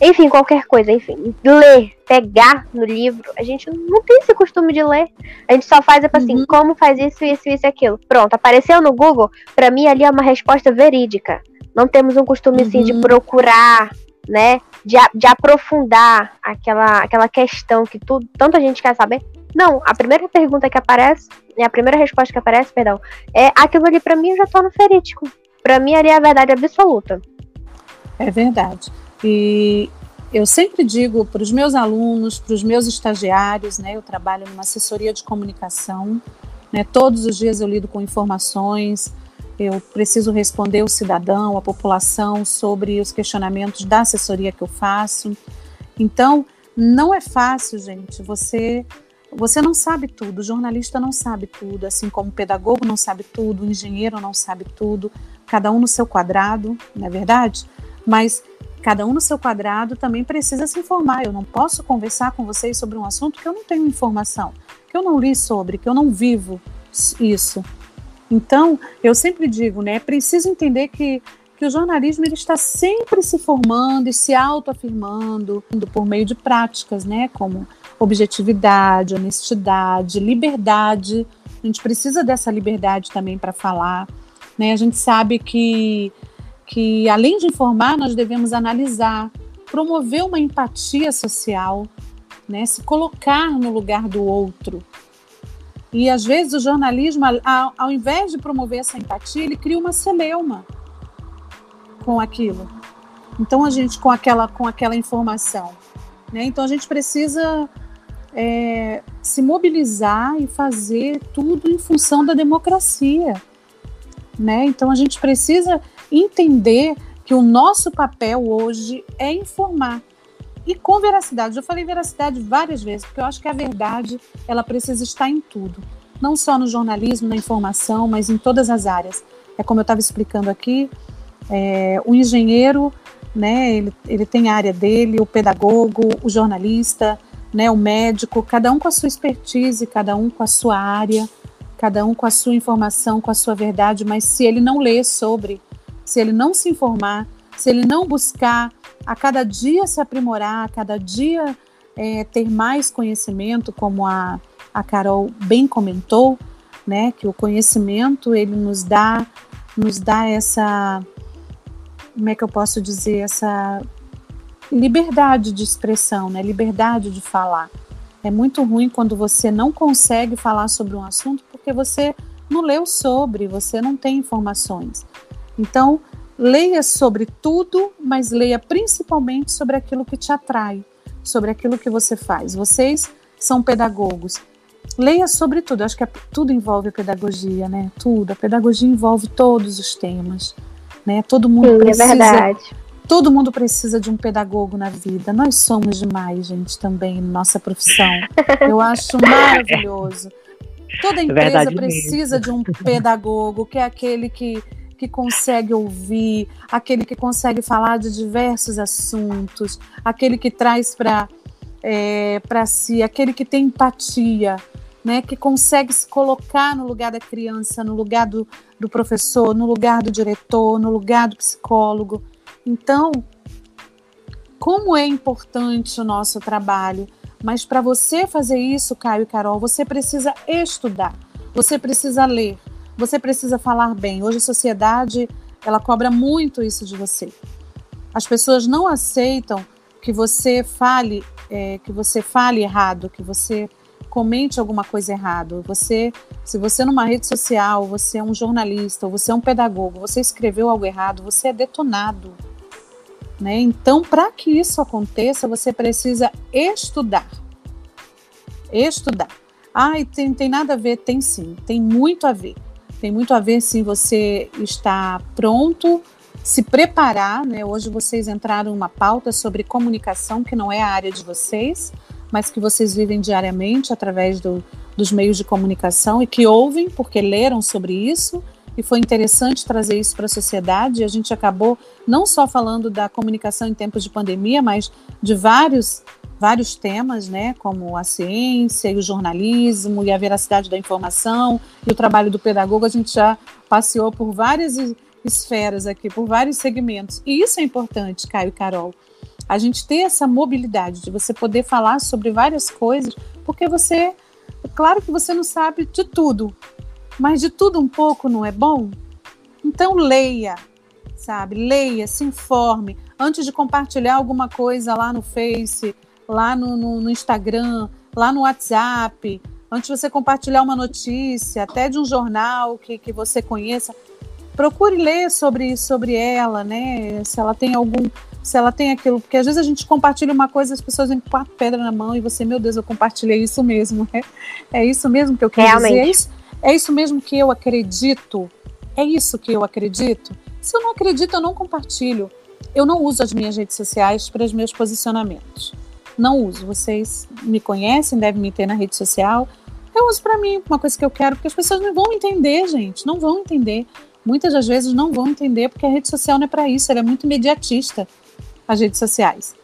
enfim, qualquer coisa, enfim, ler, pegar no livro, a gente não tem esse costume de ler. A gente só faz assim, uhum. como faz isso, isso, isso e aquilo. Pronto, apareceu no Google, para mim ali é uma resposta verídica. Não temos um costume uhum. assim de uhum. procurar, né, de, de aprofundar aquela, aquela questão que tu, tanta gente quer saber. Não, a primeira pergunta que aparece, a primeira resposta que aparece, perdão, é aquilo ali para mim eu já tô no ferídico. Para mim ali é a verdade absoluta.
É verdade. E eu sempre digo para os meus alunos, para os meus estagiários, né? Eu trabalho numa assessoria de comunicação, né? Todos os dias eu lido com informações, eu preciso responder o cidadão, a população sobre os questionamentos da assessoria que eu faço. Então, não é fácil, gente. Você você não sabe tudo, o jornalista não sabe tudo, assim como o pedagogo não sabe tudo, o engenheiro não sabe tudo, cada um no seu quadrado, não é verdade? Mas cada um no seu quadrado também precisa se informar. Eu não posso conversar com vocês sobre um assunto que eu não tenho informação, que eu não li sobre, que eu não vivo isso. Então, eu sempre digo, né, preciso entender que, que o jornalismo ele está sempre se formando e se autoafirmando por meio de práticas, né, como objetividade, honestidade, liberdade. A gente precisa dessa liberdade também para falar. Né? A gente sabe que que, além de informar, nós devemos analisar, promover uma empatia social, né, se colocar no lugar do outro. E às vezes o jornalismo, ao, ao invés de promover essa empatia, ele cria uma celeuma com aquilo. Então a gente com aquela com aquela informação, né? Então a gente precisa é, se mobilizar e fazer tudo em função da democracia, né? Então a gente precisa entender que o nosso papel hoje é informar. E com veracidade, eu falei veracidade várias vezes, porque eu acho que a verdade ela precisa estar em tudo, não só no jornalismo, na informação, mas em todas as áreas. É como eu estava explicando aqui, é, o engenheiro, né, ele, ele tem a área dele, o pedagogo, o jornalista, né, o médico, cada um com a sua expertise, cada um com a sua área, cada um com a sua informação, com a sua verdade, mas se ele não lê sobre se ele não se informar, se ele não buscar a cada dia se aprimorar, a cada dia é, ter mais conhecimento, como a, a Carol bem comentou, né, que o conhecimento ele nos dá nos dá essa como é que eu posso dizer essa liberdade de expressão, né, liberdade de falar. É muito ruim quando você não consegue falar sobre um assunto porque você não leu sobre, você não tem informações. Então, leia sobre tudo, mas leia principalmente sobre aquilo que te atrai, sobre aquilo que você faz. Vocês são pedagogos. Leia sobre tudo. Acho que é, tudo envolve a pedagogia, né? Tudo. A pedagogia envolve todos os temas, né? Todo mundo Sim, é precisa. É verdade. Todo mundo precisa de um pedagogo na vida. Nós somos demais, gente, também, nossa profissão. Eu acho [laughs] maravilhoso. Toda empresa precisa mesmo. de um pedagogo, que é aquele que que consegue ouvir, aquele que consegue falar de diversos assuntos, aquele que traz para é, para si, aquele que tem empatia, né, que consegue se colocar no lugar da criança, no lugar do, do professor, no lugar do diretor, no lugar do psicólogo. Então, como é importante o nosso trabalho, mas para você fazer isso, Caio e Carol, você precisa estudar, você precisa ler, você precisa falar bem. Hoje a sociedade ela cobra muito isso de você. As pessoas não aceitam que você fale, é, que você fale errado, que você comente alguma coisa errado. Você, se você numa rede social, você é um jornalista, ou você é um pedagogo, você escreveu algo errado, você é detonado. Né? Então, para que isso aconteça, você precisa estudar. Estudar. Ah, tem, tem nada a ver? Tem sim, tem muito a ver tem muito a ver se você está pronto, se preparar, né? Hoje vocês entraram uma pauta sobre comunicação, que não é a área de vocês, mas que vocês vivem diariamente através do, dos meios de comunicação e que ouvem porque leram sobre isso e foi interessante trazer isso para a sociedade. A gente acabou não só falando da comunicação em tempos de pandemia, mas de vários vários temas, né, como a ciência e o jornalismo e a veracidade da informação e o trabalho do pedagogo, a gente já passeou por várias esferas aqui, por vários segmentos. E isso é importante, Caio e Carol. a gente ter essa mobilidade de você poder falar sobre várias coisas, porque você, claro que você não sabe de tudo, mas de tudo um pouco não é bom? Então leia, sabe? Leia, se informe. Antes de compartilhar alguma coisa lá no Face, lá no, no, no Instagram, lá no WhatsApp, antes de você compartilhar uma notícia, até de um jornal que, que você conheça, procure ler sobre, sobre ela, né? Se ela tem algum. Se ela tem aquilo, porque às vezes a gente compartilha uma coisa, as pessoas vêm com quatro pedras na mão e você, meu Deus, eu compartilhei isso mesmo. É, é isso mesmo que eu quero dizer. É isso, é isso mesmo que eu acredito. É isso que eu acredito. Se eu não acredito, eu não compartilho. Eu não uso as minhas redes sociais para os meus posicionamentos. Não uso. Vocês me conhecem, devem me ter na rede social. Eu uso para mim, uma coisa que eu quero, porque as pessoas não vão entender, gente. Não vão entender. Muitas das vezes não vão entender, porque a rede social não é para isso. Ela é muito imediatista, as redes sociais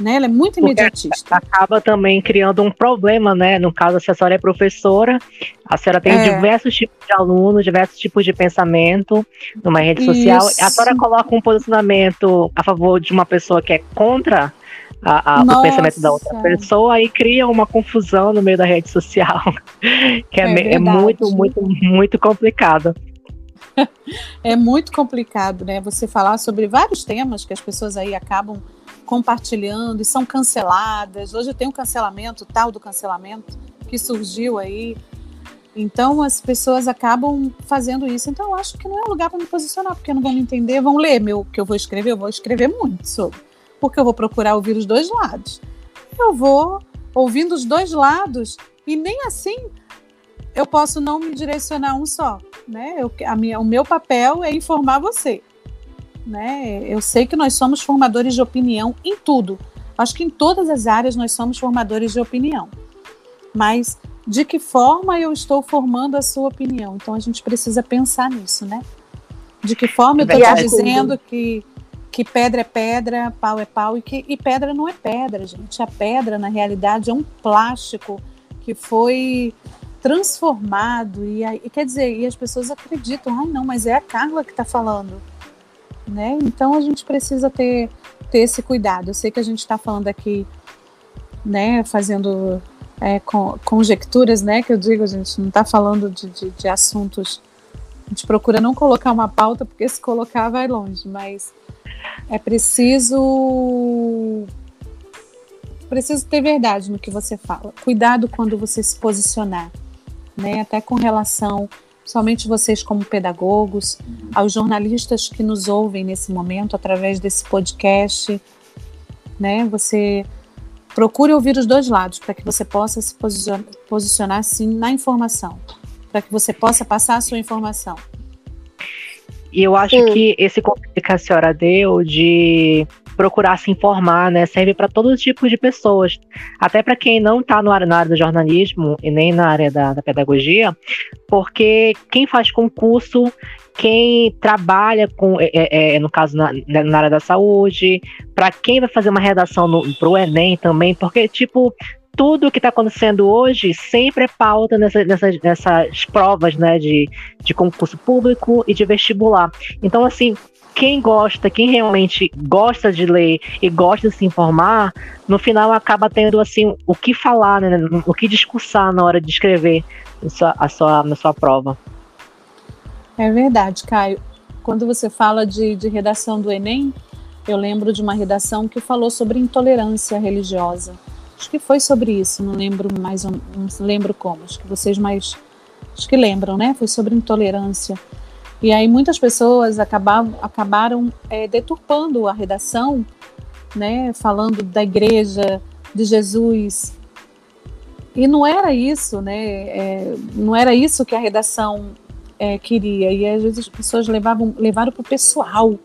né? Ela é muito imediatista.
Acaba também criando um problema, né? No caso, a senhora é professora, a senhora tem é. diversos tipos de alunos, diversos tipos de pensamento numa rede Isso. social. A senhora coloca um posicionamento a favor de uma pessoa que é contra a, a, o pensamento da outra pessoa e cria uma confusão no meio da rede social, [laughs] que é, é, é muito, muito, muito complicado. [laughs]
É muito complicado, né? Você falar sobre vários temas que as pessoas aí acabam compartilhando e são canceladas. Hoje tem um cancelamento, tal do cancelamento, que surgiu aí. Então as pessoas acabam fazendo isso. Então eu acho que não é lugar para me posicionar, porque não vão me entender, vão ler meu que eu vou escrever, eu vou escrever muito sobre, porque eu vou procurar ouvir os dois lados. Eu vou ouvindo os dois lados e nem assim eu posso não me direcionar um só, né? Eu, a minha, o meu papel é informar você né? Eu sei que nós somos formadores de opinião em tudo. Acho que em todas as áreas nós somos formadores de opinião. Mas de que forma eu estou formando a sua opinião? Então a gente precisa pensar nisso, né? De que forma eu estou te dizendo que, que pedra é pedra, pau é pau, e que e pedra não é pedra, gente. A pedra, na realidade, é um plástico que foi transformado. E, e quer dizer, e as pessoas acreditam, ai não, mas é a Carla que está falando né? Então a gente precisa ter, ter esse cuidado. Eu sei que a gente está falando aqui, né, fazendo é, con conjecturas, né, que eu digo, a gente não está falando de, de, de, assuntos, a gente procura não colocar uma pauta, porque se colocar vai longe, mas é preciso preciso ter verdade no que você fala. Cuidado quando você se posicionar, né, até com relação somente vocês como pedagogos, aos jornalistas que nos ouvem nesse momento através desse podcast, né? Você procure ouvir os dois lados para que você possa se posicionar, posicionar sim na informação, para que você possa passar a sua informação.
E eu acho sim. que esse conselho que a senhora deu de procurar se informar, né? Serve para todo tipo de pessoas. Até para quem não está na área do jornalismo e nem na área da, da pedagogia, porque quem faz concurso quem trabalha com, é, é, é no caso, na, na, área da saúde, para quem vai fazer uma redação para o Enem também, porque, tipo, tudo que está acontecendo hoje sempre é pauta nessa, nessas, nessas provas, né, de, de concurso público e de vestibular. Então, assim, quem gosta, quem realmente gosta de ler e gosta de se informar, no final acaba tendo assim o que falar, né, o que discursar na hora de escrever a sua, a sua, na sua prova.
É verdade, Caio. Quando você fala de, de redação do Enem, eu lembro de uma redação que falou sobre intolerância religiosa. Acho que foi sobre isso, não lembro mais, não lembro como. Acho que vocês mais, acho que lembram, né? Foi sobre intolerância. E aí muitas pessoas acabaram, acabaram é, deturpando a redação, né, falando da igreja, de Jesus. E não era isso, né? É, não era isso que a redação é, queria. E às vezes as pessoas levavam, levaram para o pessoal,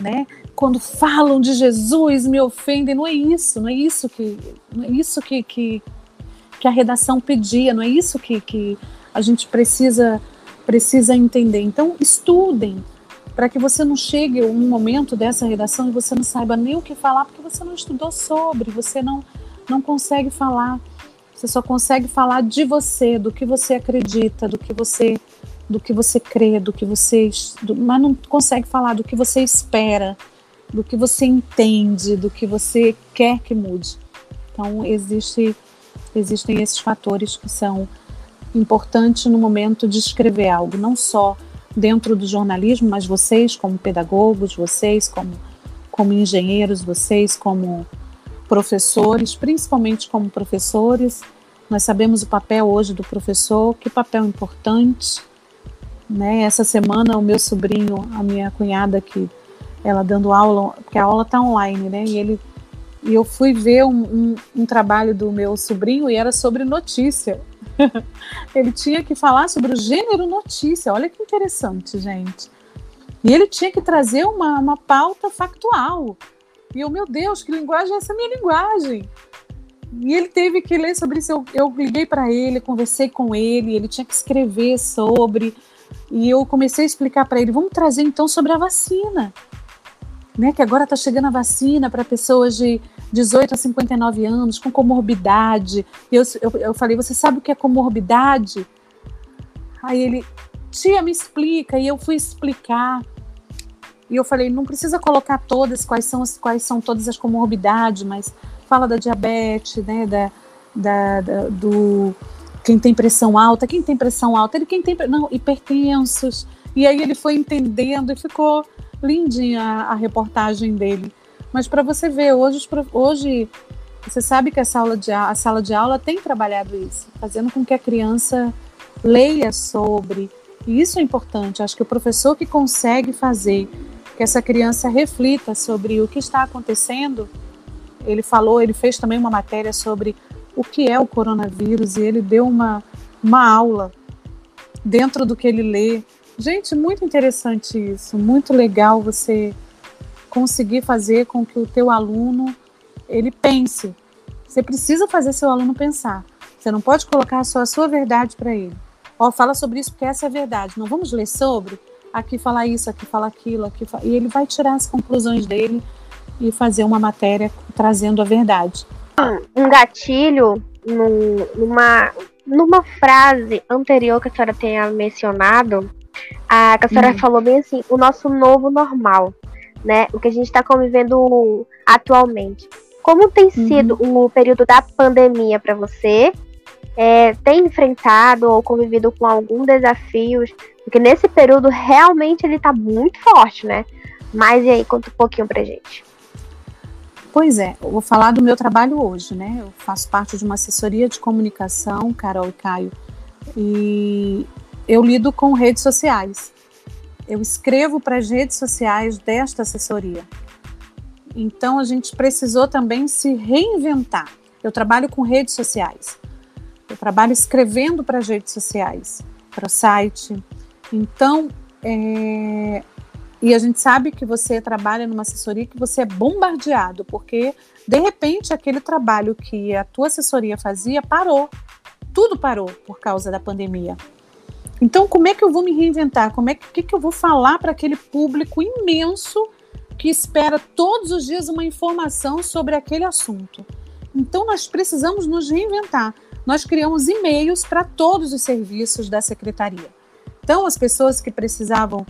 né? Quando falam de Jesus, me ofendem. Não é isso, não é isso que, não é isso que, que, que a redação pedia, não é isso que, que a gente precisa precisa entender. Então, estudem para que você não chegue um momento dessa redação e você não saiba nem o que falar porque você não estudou sobre, você não não consegue falar. Você só consegue falar de você, do que você acredita, do que você do que você crê, do que você, do, mas não consegue falar do que você espera, do que você entende, do que você quer que mude. Então, existe, existem esses fatores que são importantes no momento de escrever algo, não só dentro do jornalismo, mas vocês como pedagogos, vocês como, como engenheiros, vocês como professores, principalmente como professores. Nós sabemos o papel hoje do professor, que papel importante. Né? Essa semana o meu sobrinho, a minha cunhada que ela dando aula, porque a aula está online, né? E ele e eu fui ver um, um, um, trabalho do meu sobrinho e era sobre notícia. [laughs] ele tinha que falar sobre o gênero notícia. Olha que interessante, gente. E ele tinha que trazer uma, uma pauta factual. E eu, meu Deus, que linguagem é essa minha linguagem? E ele teve que ler sobre isso. Eu, eu liguei para ele, conversei com ele, ele tinha que escrever sobre. E eu comecei a explicar para ele: vamos trazer então sobre a vacina né, que agora está chegando a vacina para pessoas de 18 a 59 anos com comorbidade. Eu, eu, eu falei, você sabe o que é comorbidade? Aí ele, tia, me explica. E eu fui explicar. E eu falei, não precisa colocar todas, quais são, as, quais são todas as comorbidades, mas fala da diabetes, né, da, da, da, do quem tem pressão alta, quem tem pressão alta, ele quem tem não, hipertensos. E aí ele foi entendendo e ficou lindinha a, a reportagem dele. Mas para você ver, hoje, hoje você sabe que a sala, de, a sala de aula tem trabalhado isso, fazendo com que a criança leia sobre. E isso é importante. Acho que o professor que consegue fazer que essa criança reflita sobre o que está acontecendo, ele falou, ele fez também uma matéria sobre o que é o coronavírus e ele deu uma, uma aula dentro do que ele lê Gente, muito interessante isso, muito legal você conseguir fazer com que o teu aluno ele pense. Você precisa fazer seu aluno pensar. Você não pode colocar só a sua verdade para ele. Ó, fala sobre isso porque essa é a verdade. Não vamos ler sobre aqui falar isso, aqui falar aquilo, aqui fa... e ele vai tirar as conclusões dele e fazer uma matéria trazendo a verdade.
Um gatilho numa numa frase anterior que a senhora tenha mencionado a Cassara uhum. falou bem assim, o nosso novo normal, né? O que a gente está convivendo atualmente. Como tem uhum. sido o período da pandemia para você? É, tem enfrentado ou convivido com algum desafio? Porque nesse período realmente ele está muito forte, né? Mas e aí, conta um pouquinho pra gente.
Pois é, eu vou falar do meu trabalho hoje, né? Eu faço parte de uma assessoria de comunicação, Carol e Caio, e eu lido com redes sociais. Eu escrevo para as redes sociais desta assessoria. Então a gente precisou também se reinventar. Eu trabalho com redes sociais. Eu trabalho escrevendo para as redes sociais, para o site. Então, é... e a gente sabe que você trabalha numa assessoria que você é bombardeado, porque de repente aquele trabalho que a tua assessoria fazia parou. Tudo parou por causa da pandemia. Então, como é que eu vou me reinventar? Como é que, que, que eu vou falar para aquele público imenso que espera todos os dias uma informação sobre aquele assunto? Então, nós precisamos nos reinventar. Nós criamos e-mails para todos os serviços da secretaria. Então, as pessoas que precisavam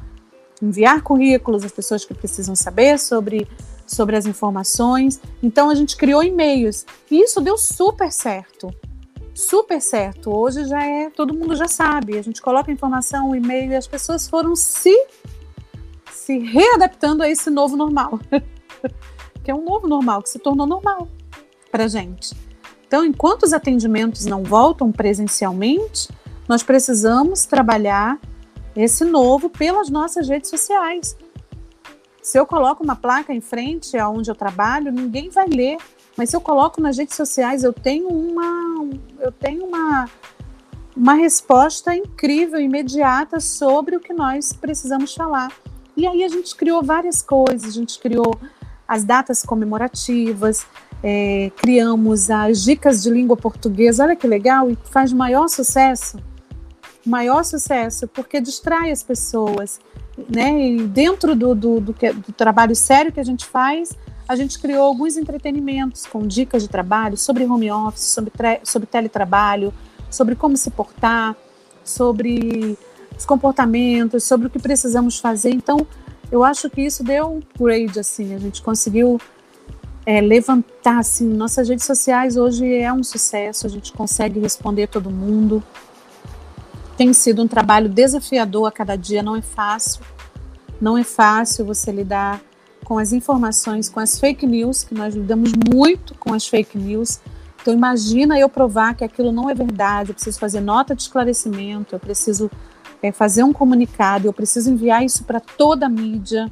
enviar currículos, as pessoas que precisam saber sobre, sobre as informações. Então, a gente criou e-mails. E isso deu super certo super certo. Hoje já é, todo mundo já sabe. A gente coloca informação, e-mail e as pessoas foram se se readaptando a esse novo normal. [laughs] que é um novo normal que se tornou normal para gente. Então, enquanto os atendimentos não voltam presencialmente, nós precisamos trabalhar esse novo pelas nossas redes sociais. Se eu coloco uma placa em frente aonde eu trabalho, ninguém vai ler mas se eu coloco nas redes sociais, eu tenho uma, eu tenho uma, uma resposta incrível, imediata sobre o que nós precisamos falar. E aí a gente criou várias coisas, a gente criou as datas comemorativas, é, criamos as dicas de língua portuguesa, olha que legal, e faz maior sucesso, maior sucesso, porque distrai as pessoas, né? E dentro do, do, do, do trabalho sério que a gente faz, a gente criou alguns entretenimentos com dicas de trabalho sobre home office, sobre, sobre teletrabalho, sobre como se portar, sobre os comportamentos, sobre o que precisamos fazer. Então, eu acho que isso deu um grade, assim, a gente conseguiu é, levantar, assim, nossas redes sociais hoje é um sucesso, a gente consegue responder todo mundo. Tem sido um trabalho desafiador a cada dia, não é fácil. Não é fácil você lidar com as informações, com as fake news, que nós lidamos muito com as fake news. Então imagina eu provar que aquilo não é verdade, eu preciso fazer nota de esclarecimento, eu preciso é, fazer um comunicado, eu preciso enviar isso para toda a mídia,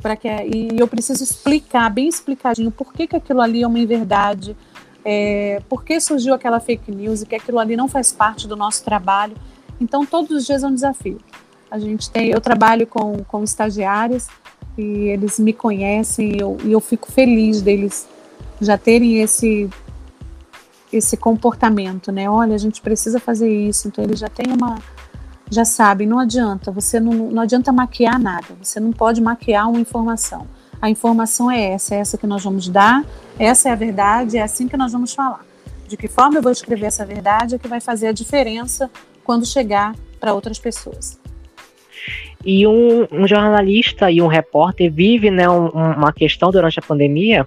para que e eu preciso explicar bem explicadinho por que, que aquilo ali é uma inverdade, é, por que surgiu aquela fake news e que aquilo ali não faz parte do nosso trabalho. Então todos os dias é um desafio. A gente tem, eu trabalho com, com estagiários e eles me conhecem e eu, e eu fico feliz deles já terem esse esse comportamento, né? Olha, a gente precisa fazer isso. Então eles já têm uma já sabem, não adianta, você não, não adianta maquiar nada, você não pode maquiar uma informação. A informação é essa, é essa que nós vamos dar, essa é a verdade, é assim que nós vamos falar. De que forma eu vou escrever essa verdade é que vai fazer a diferença quando chegar para outras pessoas.
E um, um, jornalista e um repórter vive né, um, uma questão durante a pandemia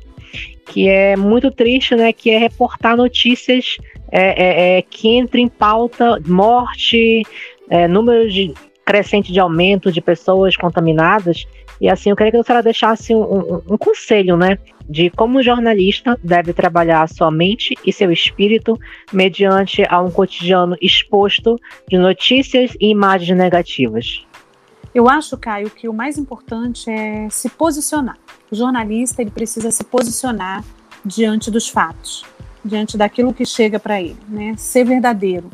que é muito triste, né? Que é reportar notícias é, é, é, que entram em pauta morte, é, número de crescente de aumento de pessoas contaminadas. E assim, eu queria que a senhora deixasse um, um, um conselho, né? De como o jornalista deve trabalhar sua mente e seu espírito mediante a um cotidiano exposto de notícias e imagens negativas.
Eu acho, Caio, que o mais importante é se posicionar. O jornalista ele precisa se posicionar diante dos fatos, diante daquilo que chega para ele, né? Ser verdadeiro,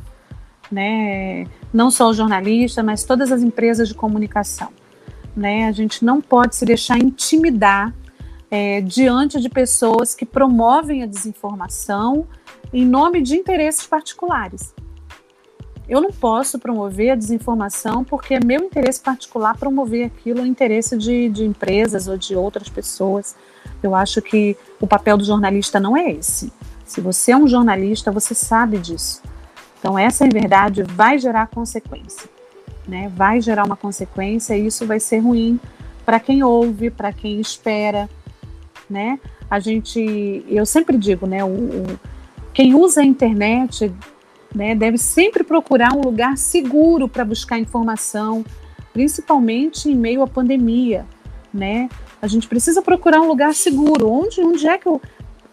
né? Não só o jornalista, mas todas as empresas de comunicação, né? A gente não pode se deixar intimidar é, diante de pessoas que promovem a desinformação em nome de interesses particulares. Eu não posso promover a desinformação porque é meu interesse particular promover aquilo, o interesse de, de empresas ou de outras pessoas. Eu acho que o papel do jornalista não é esse. Se você é um jornalista, você sabe disso. Então, essa em verdade vai gerar consequência, né? Vai gerar uma consequência e isso vai ser ruim para quem ouve, para quem espera, né? A gente, eu sempre digo, né? O, o, quem usa a internet né, deve sempre procurar um lugar seguro para buscar informação, principalmente em meio à pandemia, né? A gente precisa procurar um lugar seguro. Onde, onde é que eu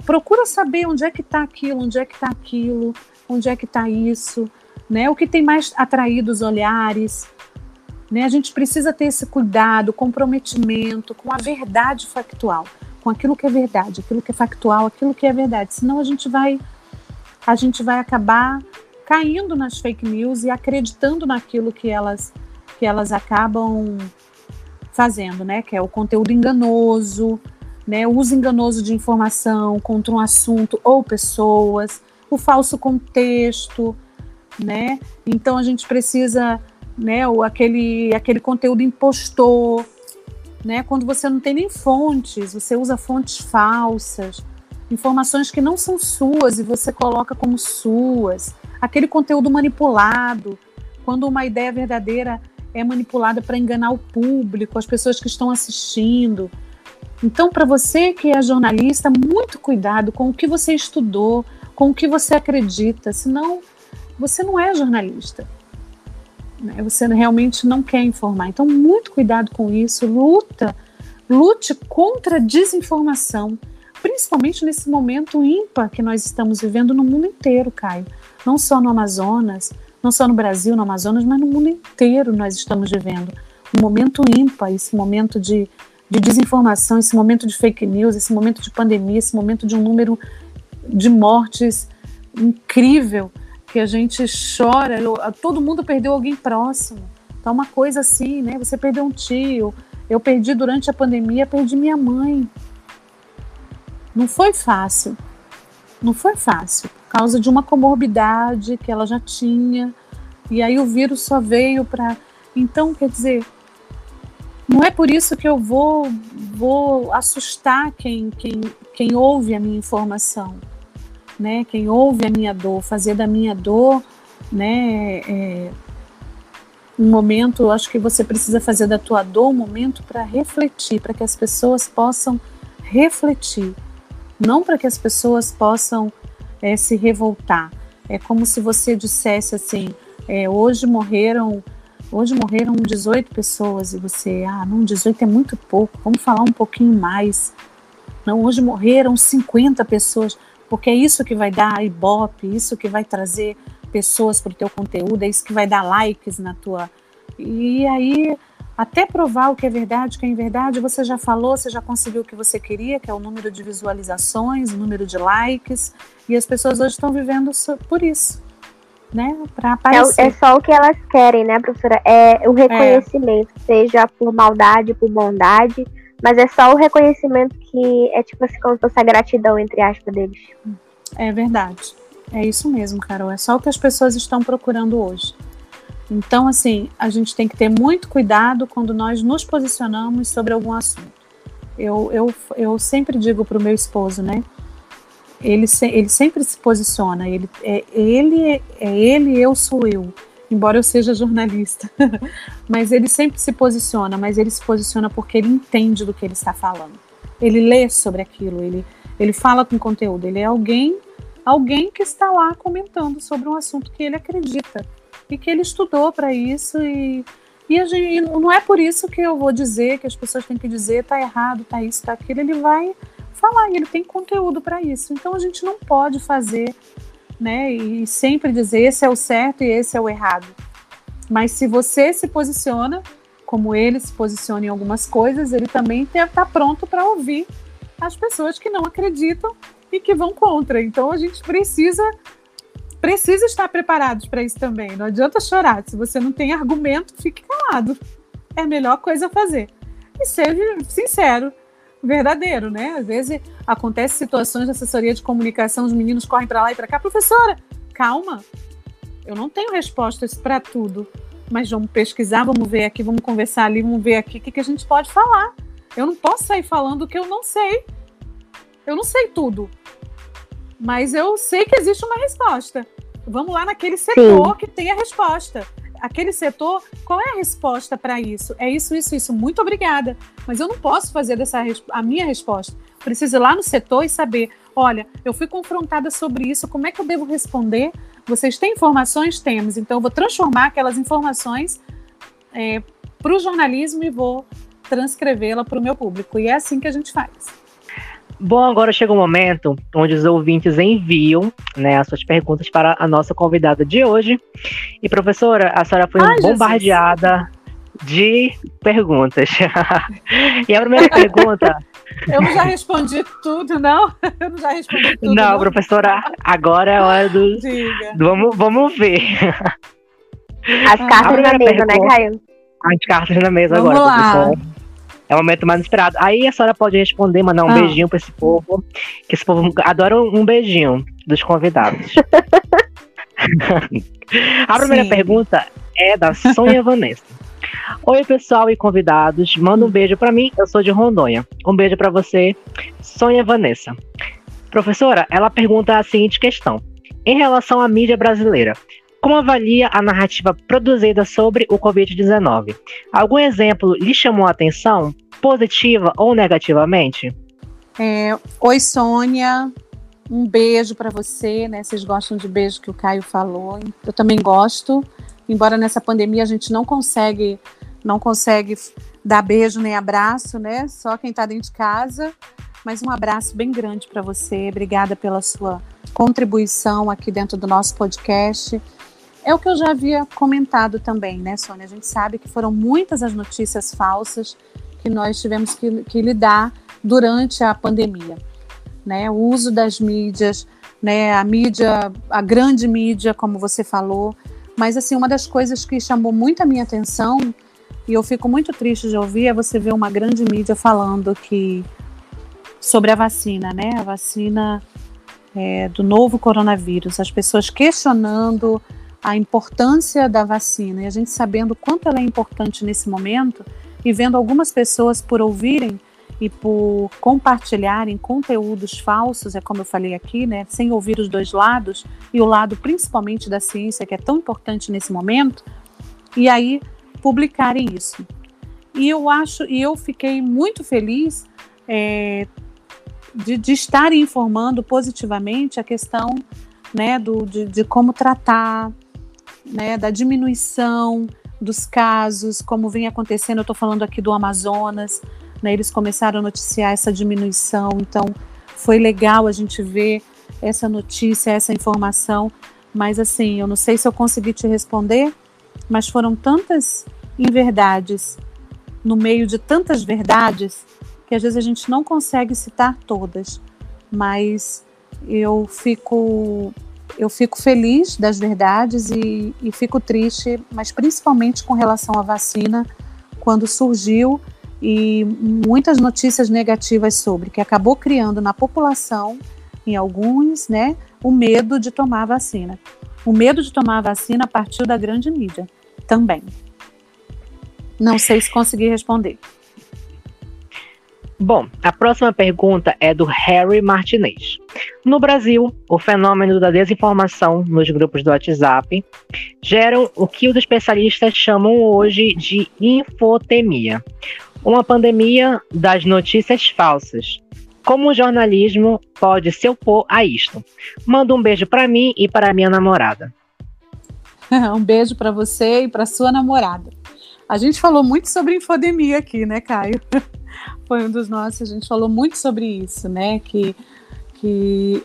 procura saber onde é que está aquilo, onde é que está aquilo, onde é que está isso, né? O que tem mais atraído os olhares, né? A gente precisa ter esse cuidado, comprometimento com a verdade factual, com aquilo que é verdade, aquilo que é factual, aquilo que é verdade. Senão a gente vai a gente vai acabar caindo nas fake news e acreditando naquilo que elas que elas acabam fazendo, né? Que é o conteúdo enganoso, né? O uso enganoso de informação contra um assunto ou pessoas, o falso contexto, né? Então a gente precisa, né? O, aquele aquele conteúdo impostor, né? Quando você não tem nem fontes, você usa fontes falsas, informações que não são suas e você coloca como suas aquele conteúdo manipulado, quando uma ideia verdadeira é manipulada para enganar o público, as pessoas que estão assistindo. Então, para você que é jornalista, muito cuidado com o que você estudou, com o que você acredita, senão você não é jornalista. Né? Você realmente não quer informar. Então, muito cuidado com isso, luta, lute contra a desinformação, principalmente nesse momento ímpar que nós estamos vivendo no mundo inteiro, Caio não só no Amazonas, não só no Brasil, no Amazonas, mas no mundo inteiro nós estamos vivendo um momento ímpar, esse momento de, de desinformação, esse momento de fake news, esse momento de pandemia, esse momento de um número de mortes incrível que a gente chora, todo mundo perdeu alguém próximo. Então, uma coisa assim, né? Você perdeu um tio, eu perdi durante a pandemia, perdi minha mãe. Não foi fácil. Não foi fácil causa de uma comorbidade que ela já tinha. E aí o vírus só veio para. Então, quer dizer, não é por isso que eu vou, vou assustar quem, quem, quem ouve a minha informação, né? Quem ouve a minha dor, fazer da minha dor, né? É, um momento, acho que você precisa fazer da tua dor um momento para refletir, para que as pessoas possam refletir, não para que as pessoas possam é, se revoltar. É como se você dissesse assim: é, hoje morreram Hoje morreram 18 pessoas e você, ah, não, 18 é muito pouco, vamos falar um pouquinho mais. Não, hoje morreram 50 pessoas, porque é isso que vai dar ibope, isso que vai trazer pessoas para o teu conteúdo, é isso que vai dar likes na tua. E aí, até provar o que é verdade, o que é verdade, você já falou, você já conseguiu o que você queria, que é o número de visualizações, o número de likes, e as pessoas hoje estão vivendo por isso. Né, para aparecer.
É, é, só o que elas querem, né, professora? É o reconhecimento, é. seja por maldade, por bondade, mas é só o reconhecimento que é tipo assim, como se fosse a gratidão, entre aspas, deles.
É verdade. É isso mesmo, Carol. É só o que as pessoas estão procurando hoje. Então, assim, a gente tem que ter muito cuidado quando nós nos posicionamos sobre algum assunto. Eu, eu, eu sempre digo para o meu esposo, né? Ele, ele sempre se posiciona. Ele é, ele é ele, eu sou eu. Embora eu seja jornalista, [laughs] mas ele sempre se posiciona. Mas ele se posiciona porque ele entende do que ele está falando. Ele lê sobre aquilo. Ele, ele fala com conteúdo. Ele é alguém alguém que está lá comentando sobre um assunto que ele acredita e que ele estudou para isso e e gente, não é por isso que eu vou dizer que as pessoas têm que dizer tá errado, tá isso, tá aquilo. Ele vai falar e ele tem conteúdo para isso. Então a gente não pode fazer, né? E sempre dizer esse é o certo e esse é o errado. Mas se você se posiciona como ele se posiciona em algumas coisas, ele também está pronto para ouvir as pessoas que não acreditam e que vão contra. Então a gente precisa precisa estar preparados para isso também. Não adianta chorar. Se você não tem argumento, fique calado. É a melhor coisa a fazer. E ser sincero, verdadeiro, né? Às vezes acontece situações de assessoria de comunicação, os meninos correm para lá e para cá. Professora, calma. Eu não tenho respostas para tudo. Mas vamos pesquisar, vamos ver aqui, vamos conversar ali, vamos ver aqui o que, que a gente pode falar. Eu não posso sair falando o que eu não sei. Eu não sei tudo mas eu sei que existe uma resposta. Vamos lá naquele setor Sim. que tem a resposta. Aquele setor, qual é a resposta para isso? É isso, isso, isso. Muito obrigada. Mas eu não posso fazer dessa a minha resposta. Preciso ir lá no setor e saber: olha, eu fui confrontada sobre isso, como é que eu devo responder? Vocês têm informações? Temos. Então, eu vou transformar aquelas informações é, para o jornalismo e vou transcrevê-la para o meu público. E é assim que a gente faz.
Bom, agora chega o um momento onde os ouvintes enviam né, as suas perguntas para a nossa convidada de hoje. E, professora, a senhora foi Ai, bombardeada Jesus. de perguntas. [laughs] e a primeira pergunta.
Eu não já respondi tudo, não? Eu não já respondi tudo.
Não, não. professora, agora é hora do. Diga. do vamos, vamos ver.
As cartas na mesa, né, Caio?
As cartas na mesa vamos agora, lá. professora. É o momento mais esperado. Aí a senhora pode responder, mandar um ah. beijinho pra esse povo. Que esse povo adora um beijinho dos convidados. [laughs] a primeira Sim. pergunta é da Sônia [laughs] Vanessa. Oi, pessoal e convidados. Manda um beijo para mim. Eu sou de Rondônia. Um beijo para você, Sônia Vanessa. Professora, ela pergunta a seguinte questão: Em relação à mídia brasileira, como avalia a narrativa produzida sobre o Covid-19? Algum exemplo lhe chamou a atenção, positiva ou negativamente?
É, Oi, Sônia. Um beijo para você, né? Vocês gostam de beijo que o Caio falou? Eu também gosto. Embora nessa pandemia a gente não consegue, não consegue dar beijo nem abraço, né? Só quem está dentro de casa. Mas um abraço bem grande para você. Obrigada pela sua contribuição aqui dentro do nosso podcast. É o que eu já havia comentado também, né, Sônia? A gente sabe que foram muitas as notícias falsas que nós tivemos que, que lidar durante a pandemia. Né? O uso das mídias, né? a mídia, a grande mídia, como você falou. Mas, assim, uma das coisas que chamou muito a minha atenção, e eu fico muito triste de ouvir, é você ver uma grande mídia falando que sobre a vacina, né? A vacina é, do novo coronavírus, as pessoas questionando a importância da vacina e a gente sabendo quanto ela é importante nesse momento e vendo algumas pessoas por ouvirem e por compartilharem conteúdos falsos, é como eu falei aqui, né, sem ouvir os dois lados e o lado principalmente da ciência que é tão importante nesse momento, e aí publicarem isso. E eu acho, e eu fiquei muito feliz é, de, de estar informando positivamente a questão né, do, de, de como tratar, né, da diminuição dos casos, como vem acontecendo. Eu estou falando aqui do Amazonas, né, eles começaram a noticiar essa diminuição, então foi legal a gente ver essa notícia, essa informação. Mas assim, eu não sei se eu consegui te responder, mas foram tantas inverdades no meio de tantas verdades que às vezes a gente não consegue citar todas. Mas eu fico eu fico feliz das verdades e, e, fico triste, mas principalmente com relação à vacina, quando surgiu e muitas notícias negativas sobre, que acabou criando na população, em alguns, né, o medo de tomar a vacina. O medo de tomar a vacina partiu da grande mídia também. Não sei se consegui responder.
Bom, a próxima pergunta é do Harry Martinez. No Brasil, o fenômeno da desinformação nos grupos do WhatsApp geram o que os especialistas chamam hoje de infotemia, uma pandemia das notícias falsas. Como o jornalismo pode se opor a isto? Manda um beijo para mim e para minha namorada. [laughs]
um beijo para você e para sua namorada. A gente falou muito sobre infodemia aqui, né, Caio? [laughs] Foi um dos nossos, a gente falou muito sobre isso, né? Que, que,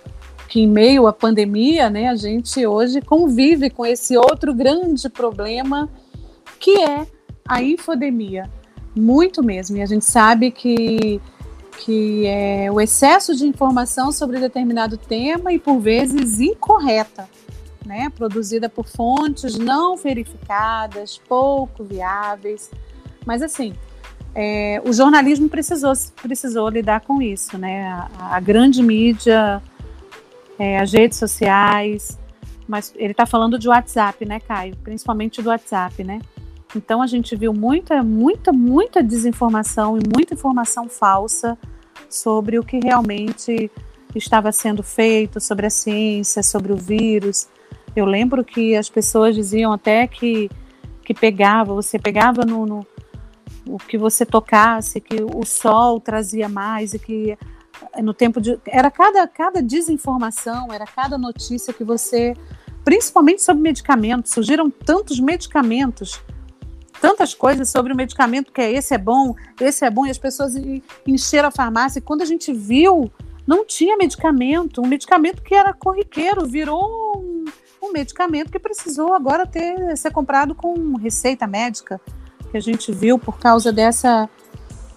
que em meio à pandemia, né, a gente hoje convive com esse outro grande problema que é a infodemia. Muito mesmo. E a gente sabe que, que é o excesso de informação sobre determinado tema e, por vezes, incorreta né, produzida por fontes não verificadas, pouco viáveis. Mas assim, é, o jornalismo precisou, precisou lidar com isso, né? A, a grande mídia, é, as redes sociais, mas ele está falando de WhatsApp, né, Caio? Principalmente do WhatsApp, né? Então a gente viu muita, muita, muita desinformação e muita informação falsa sobre o que realmente estava sendo feito, sobre a ciência, sobre o vírus. Eu lembro que as pessoas diziam até que, que pegava, você pegava no, no o que você tocasse, que o sol trazia mais e que no tempo de era cada cada desinformação, era cada notícia que você, principalmente sobre medicamentos, surgiram tantos medicamentos, tantas coisas sobre o medicamento que é esse é bom, esse é bom e as pessoas encheram a farmácia. E quando a gente viu, não tinha medicamento, um medicamento que era corriqueiro virou um, um medicamento que precisou agora ter ser comprado com receita médica, que a gente viu por causa dessa,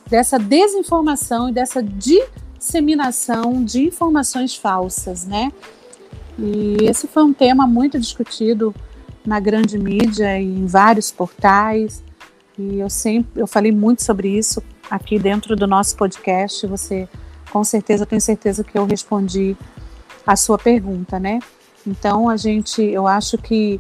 dessa desinformação e dessa disseminação de informações falsas, né? E esse foi um tema muito discutido na grande mídia e em vários portais. E eu sempre eu falei muito sobre isso aqui dentro do nosso podcast. Você com certeza, tenho certeza que eu respondi a sua pergunta, né? Então a gente, eu acho que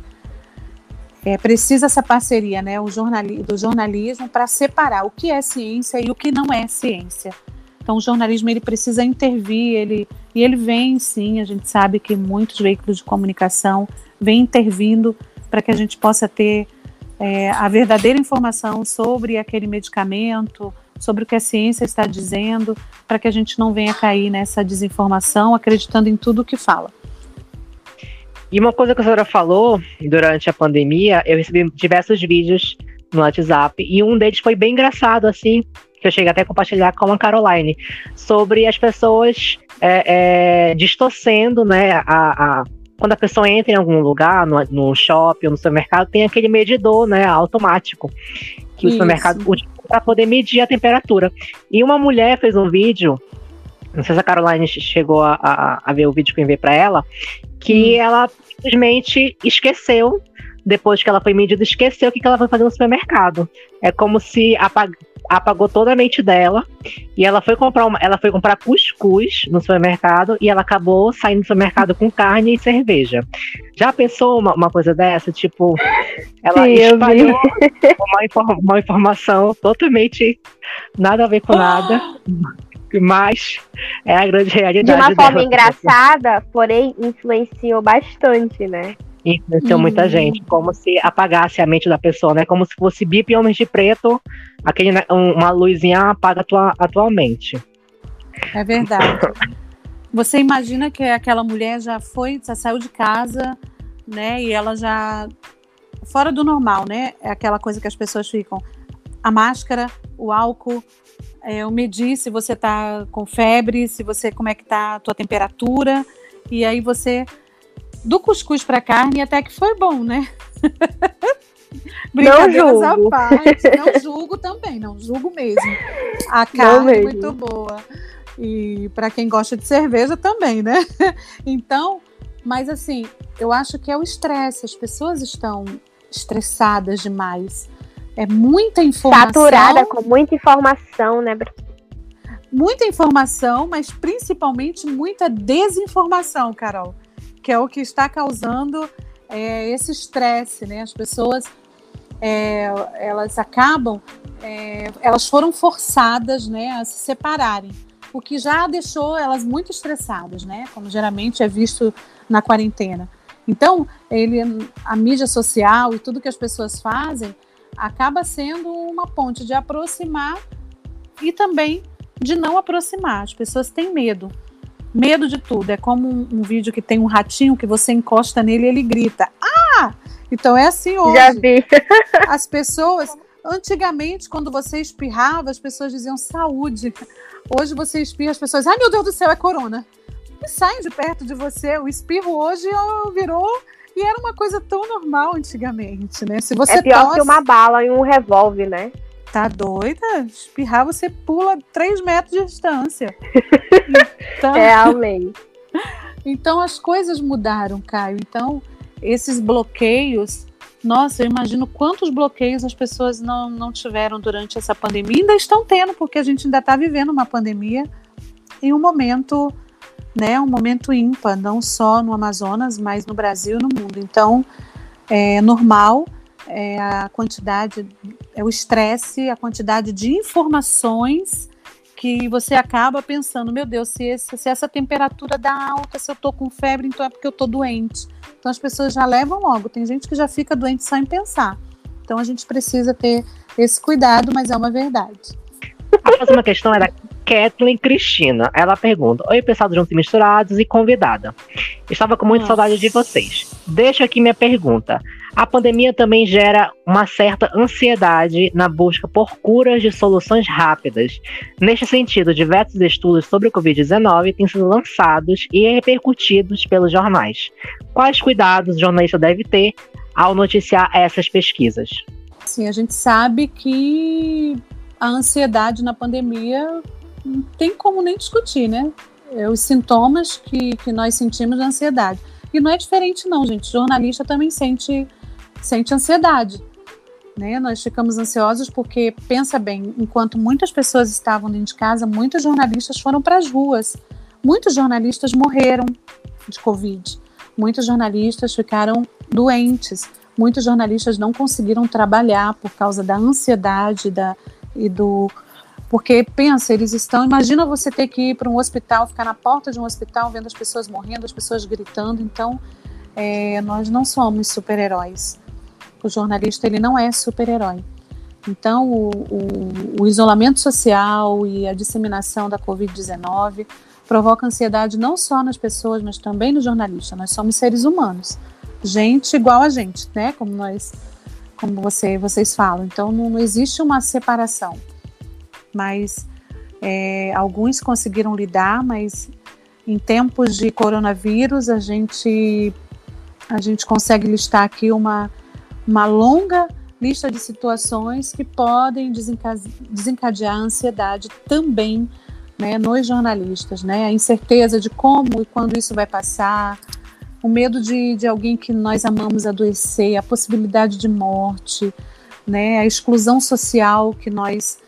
é, precisa essa parceria, né, o jornali do jornalismo para separar o que é ciência e o que não é ciência. Então o jornalismo ele precisa intervir, ele e ele vem sim, a gente sabe que muitos veículos de comunicação vêm intervindo para que a gente possa ter é, a verdadeira informação sobre aquele medicamento, sobre o que a ciência está dizendo, para que a gente não venha cair nessa desinformação, acreditando em tudo o que fala.
E uma coisa que a senhora falou durante a pandemia, eu recebi diversos vídeos no WhatsApp e um deles foi bem engraçado, assim, que eu cheguei até a compartilhar com a Caroline, sobre as pessoas é, é, distorcendo, né, a, a, quando a pessoa entra em algum lugar, no, no shopping ou no supermercado, tem aquele medidor, né, automático, que Isso. o supermercado utiliza para poder medir a temperatura. E uma mulher fez um vídeo não sei se a Caroline chegou a, a, a ver o vídeo que eu enviei para ela, que hum. ela simplesmente esqueceu, depois que ela foi medida, esqueceu o que, que ela foi fazer no supermercado. É como se apag apagou toda a mente dela e ela foi comprar uma, ela foi comprar cuscuz no supermercado e ela acabou saindo do supermercado com carne e cerveja. Já pensou uma, uma coisa dessa? Tipo, ela Sim, espalhou uma, uma informação totalmente nada a ver com nada. [gasps] [laughs] mas é a grande realidade.
De uma forma dela. engraçada, [laughs] porém influenciou bastante, né?
influenciou uhum. muita gente, como se apagasse a mente da pessoa, né? Como se fosse bip homens de preto, aquele, né, uma luzinha apaga a tua, a tua mente.
É verdade. Você imagina que aquela mulher já foi, já saiu de casa, né? E ela já fora do normal, né? É aquela coisa que as pessoas ficam. A máscara, o álcool, é, eu medir se você tá com febre, se você como é que tá a tua temperatura, e aí você do cuscuz para carne até que foi bom, né? [laughs] Brincadeiras não julgo. à parte, não julgo também, não julgo mesmo. A carne é muito boa. E para quem gosta de cerveja também, né? [laughs] Então, mas assim, eu acho que é o estresse. As pessoas estão estressadas demais. É muita informação.
Saturada com muita informação, né?
Muita informação, mas principalmente muita desinformação, Carol que é o que está causando é, esse estresse, né? As pessoas é, elas acabam, é, elas foram forçadas, né, a se separarem, o que já deixou elas muito estressadas, né? Como geralmente é visto na quarentena. Então, ele, a mídia social e tudo que as pessoas fazem acaba sendo uma ponte de aproximar e também de não aproximar. As pessoas têm medo. Medo de tudo. É como um, um, vídeo que tem um ratinho que você encosta nele e ele grita. Ah! Então é assim hoje.
Já vi. [laughs]
As pessoas. Antigamente, quando você espirrava, as pessoas diziam saúde. Hoje você espirra, as pessoas, ai meu Deus do céu, é corona. E saem de perto de você. O espirro hoje virou. E era uma coisa tão normal antigamente, né? Se você
é pior tosse... que uma bala e um revólver, né?
Tá doida? Espirrar, você pula 3 metros de distância. [laughs]
Então... Realmente.
Então as coisas mudaram, Caio. Então, esses bloqueios. Nossa, eu imagino quantos bloqueios as pessoas não, não tiveram durante essa pandemia. Ainda estão tendo, porque a gente ainda está vivendo uma pandemia em um momento, né, um momento ímpar, não só no Amazonas, mas no Brasil e no mundo. Então, é normal é a quantidade, é o estresse, a quantidade de informações que você acaba pensando, meu Deus, se, esse, se essa temperatura dá alta, se eu tô com febre, então é porque eu tô doente. Então as pessoas já levam logo. Tem gente que já fica doente só em pensar. Então a gente precisa ter esse cuidado, mas é uma verdade.
A próxima questão era Kathleen Cristina. Ela pergunta: Oi, pessoal do Juntos e Misturados e convidada. Estava com muita Nossa. saudade de vocês. Deixa aqui minha pergunta. A pandemia também gera uma certa ansiedade na busca por curas de soluções rápidas. Neste sentido, diversos estudos sobre o Covid-19 têm sido lançados e repercutidos pelos jornais. Quais cuidados o jornalista deve ter ao noticiar essas pesquisas?
Sim, a gente sabe que a ansiedade na pandemia não tem como nem discutir, né? É os sintomas que, que nós sentimos de ansiedade. E não é diferente, não, gente. Jornalista também sente sente ansiedade. Né? Nós ficamos ansiosos porque, pensa bem, enquanto muitas pessoas estavam dentro de casa, muitos jornalistas foram para as ruas. Muitos jornalistas morreram de Covid. Muitos jornalistas ficaram doentes. Muitos jornalistas não conseguiram trabalhar por causa da ansiedade da, e do. Porque, pensa, eles estão. Imagina você ter que ir para um hospital, ficar na porta de um hospital vendo as pessoas morrendo, as pessoas gritando. Então, é, nós não somos super-heróis o jornalista ele não é super-herói. Então, o, o, o, isolamento social e a disseminação da Covid-19 provoca ansiedade não só nas pessoas, mas também no jornalista. Nós somos seres humanos, gente igual a gente, né? Como nós, como você, vocês falam. Então, não, não existe uma separação. Mas é, alguns conseguiram lidar, mas em tempos de coronavírus a gente a gente consegue listar aqui uma uma longa lista de situações que podem desencadear a ansiedade também né, nos jornalistas, né? A incerteza de como e quando isso vai passar, o medo de, de alguém que nós amamos adoecer, a possibilidade de morte, né? A exclusão social que nós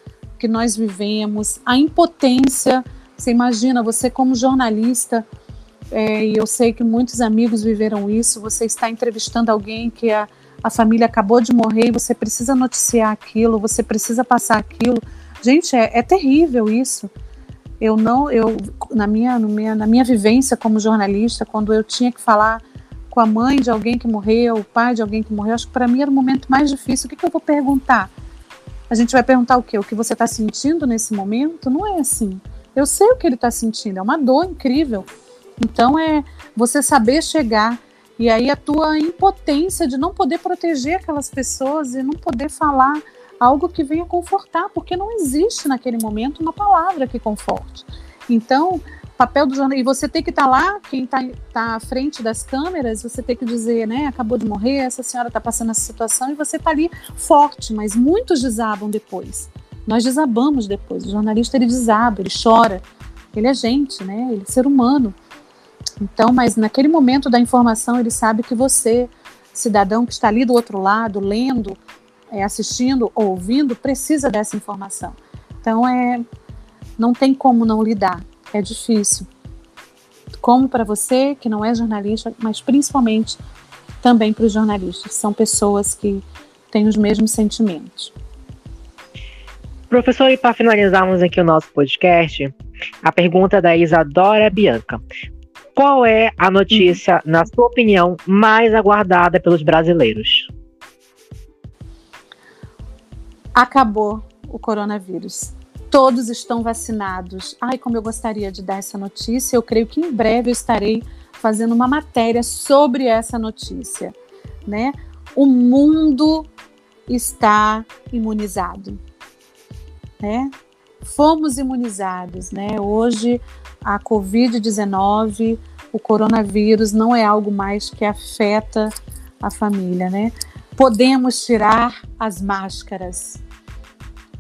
que nós vivemos, a impotência. Você imagina, você como jornalista, é, e eu sei que muitos amigos viveram isso, você está entrevistando alguém que é a família acabou de morrer e você precisa noticiar aquilo, você precisa passar aquilo. Gente, é, é terrível isso. Eu não, eu na minha, minha, na minha vivência como jornalista, quando eu tinha que falar com a mãe de alguém que morreu, o pai de alguém que morreu, acho que para mim era o momento mais difícil. O que, que eu vou perguntar? A gente vai perguntar o quê? O que você está sentindo nesse momento? Não é assim. Eu sei o que ele está sentindo, é uma dor incrível. Então é você saber chegar e aí a tua impotência de não poder proteger aquelas pessoas e não poder falar algo que venha confortar, porque não existe naquele momento uma palavra que conforte. Então, papel do jornal. E você tem que estar tá lá, quem está tá à frente das câmeras, você tem que dizer, né? Acabou de morrer, essa senhora está passando essa situação, e você está ali forte, mas muitos desabam depois. Nós desabamos depois. O jornalista ele desaba, ele chora. Ele é gente, né? Ele é ser humano. Então, mas naquele momento da informação, ele sabe que você, cidadão que está ali do outro lado, lendo, é, assistindo, ouvindo, precisa dessa informação. Então, é, não tem como não lidar é difícil. Como para você, que não é jornalista, mas principalmente também para os jornalistas, são pessoas que têm os mesmos sentimentos.
Professor, e para finalizarmos aqui o nosso podcast, a pergunta da Isadora Bianca. Qual é a notícia, na sua opinião, mais aguardada pelos brasileiros?
Acabou o coronavírus todos estão vacinados. Ai, como eu gostaria de dar essa notícia. Eu creio que em breve eu estarei fazendo uma matéria sobre essa notícia, né? O mundo está imunizado, né? Fomos imunizados, né? Hoje a COVID-19, o coronavírus não é algo mais que afeta a família, né? Podemos tirar as máscaras,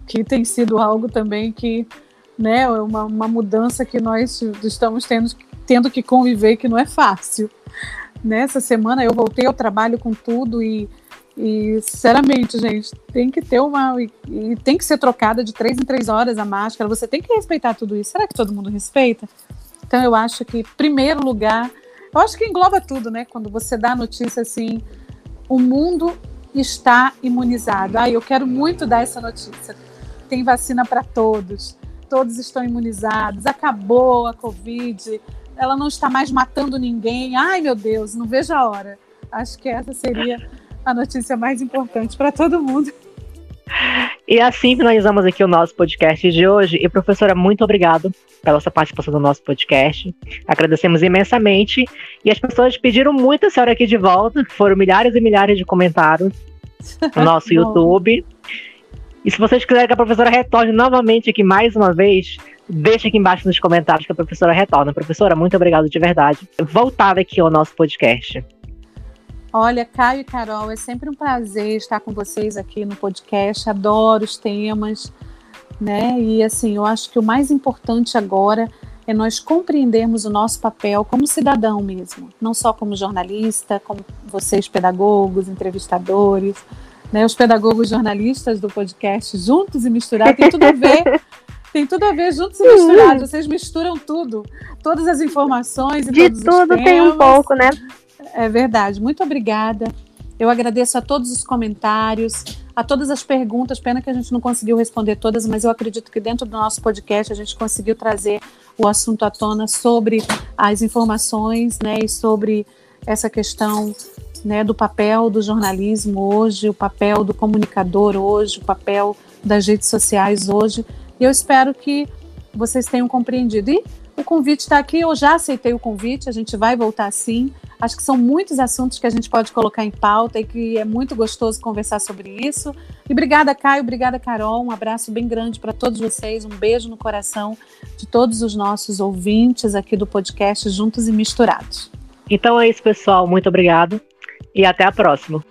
que tem sido algo também que, né, uma, uma mudança que nós estamos tendo, tendo que conviver, que não é fácil. Nessa semana eu voltei ao trabalho com tudo e, e sinceramente, gente, tem que ter uma. E, e tem que ser trocada de três em três horas a máscara. Você tem que respeitar tudo isso. Será que todo mundo respeita? Então eu acho que, primeiro lugar, eu acho que engloba tudo, né? Quando você dá a notícia assim, o mundo está imunizado. Ah, eu quero muito dar essa notícia tem vacina para todos, todos estão imunizados, acabou a Covid, ela não está mais matando ninguém. Ai, meu Deus, não vejo a hora. Acho que essa seria a notícia mais importante para todo mundo.
E assim finalizamos aqui o nosso podcast de hoje. E, professora, muito obrigado pela sua participação no nosso podcast. Agradecemos imensamente. E as pessoas pediram muito a senhora aqui de volta. Foram milhares e milhares de comentários no nosso [laughs] YouTube. E se vocês quiserem que a professora retorne novamente aqui mais uma vez, deixa aqui embaixo nos comentários que a professora retorna. Professora, muito obrigado de verdade. Voltada aqui ao nosso podcast.
Olha, Caio e Carol, é sempre um prazer estar com vocês aqui no podcast. Adoro os temas, né? E assim, eu acho que o mais importante agora é nós compreendermos o nosso papel como cidadão mesmo, não só como jornalista, como vocês pedagogos, entrevistadores, né, os pedagogos jornalistas do podcast Juntos e Misturados, tem tudo a ver. [laughs] tem tudo a ver juntos e misturados. Vocês misturam tudo, todas as informações.
De tudo tem um pouco, né?
É verdade. Muito obrigada. Eu agradeço a todos os comentários, a todas as perguntas. Pena que a gente não conseguiu responder todas, mas eu acredito que dentro do nosso podcast a gente conseguiu trazer o assunto à tona sobre as informações, né, e sobre essa questão né, do papel do jornalismo hoje, o papel do comunicador hoje, o papel das redes sociais hoje. E eu espero que vocês tenham compreendido. E o convite está aqui, eu já aceitei o convite, a gente vai voltar sim. Acho que são muitos assuntos que a gente pode colocar em pauta e que é muito gostoso conversar sobre isso. E obrigada, Caio, obrigada, Carol. Um abraço bem grande para todos vocês, um beijo no coração de todos os nossos ouvintes aqui do podcast Juntos e Misturados.
Então é isso, pessoal. Muito obrigado e até a próxima.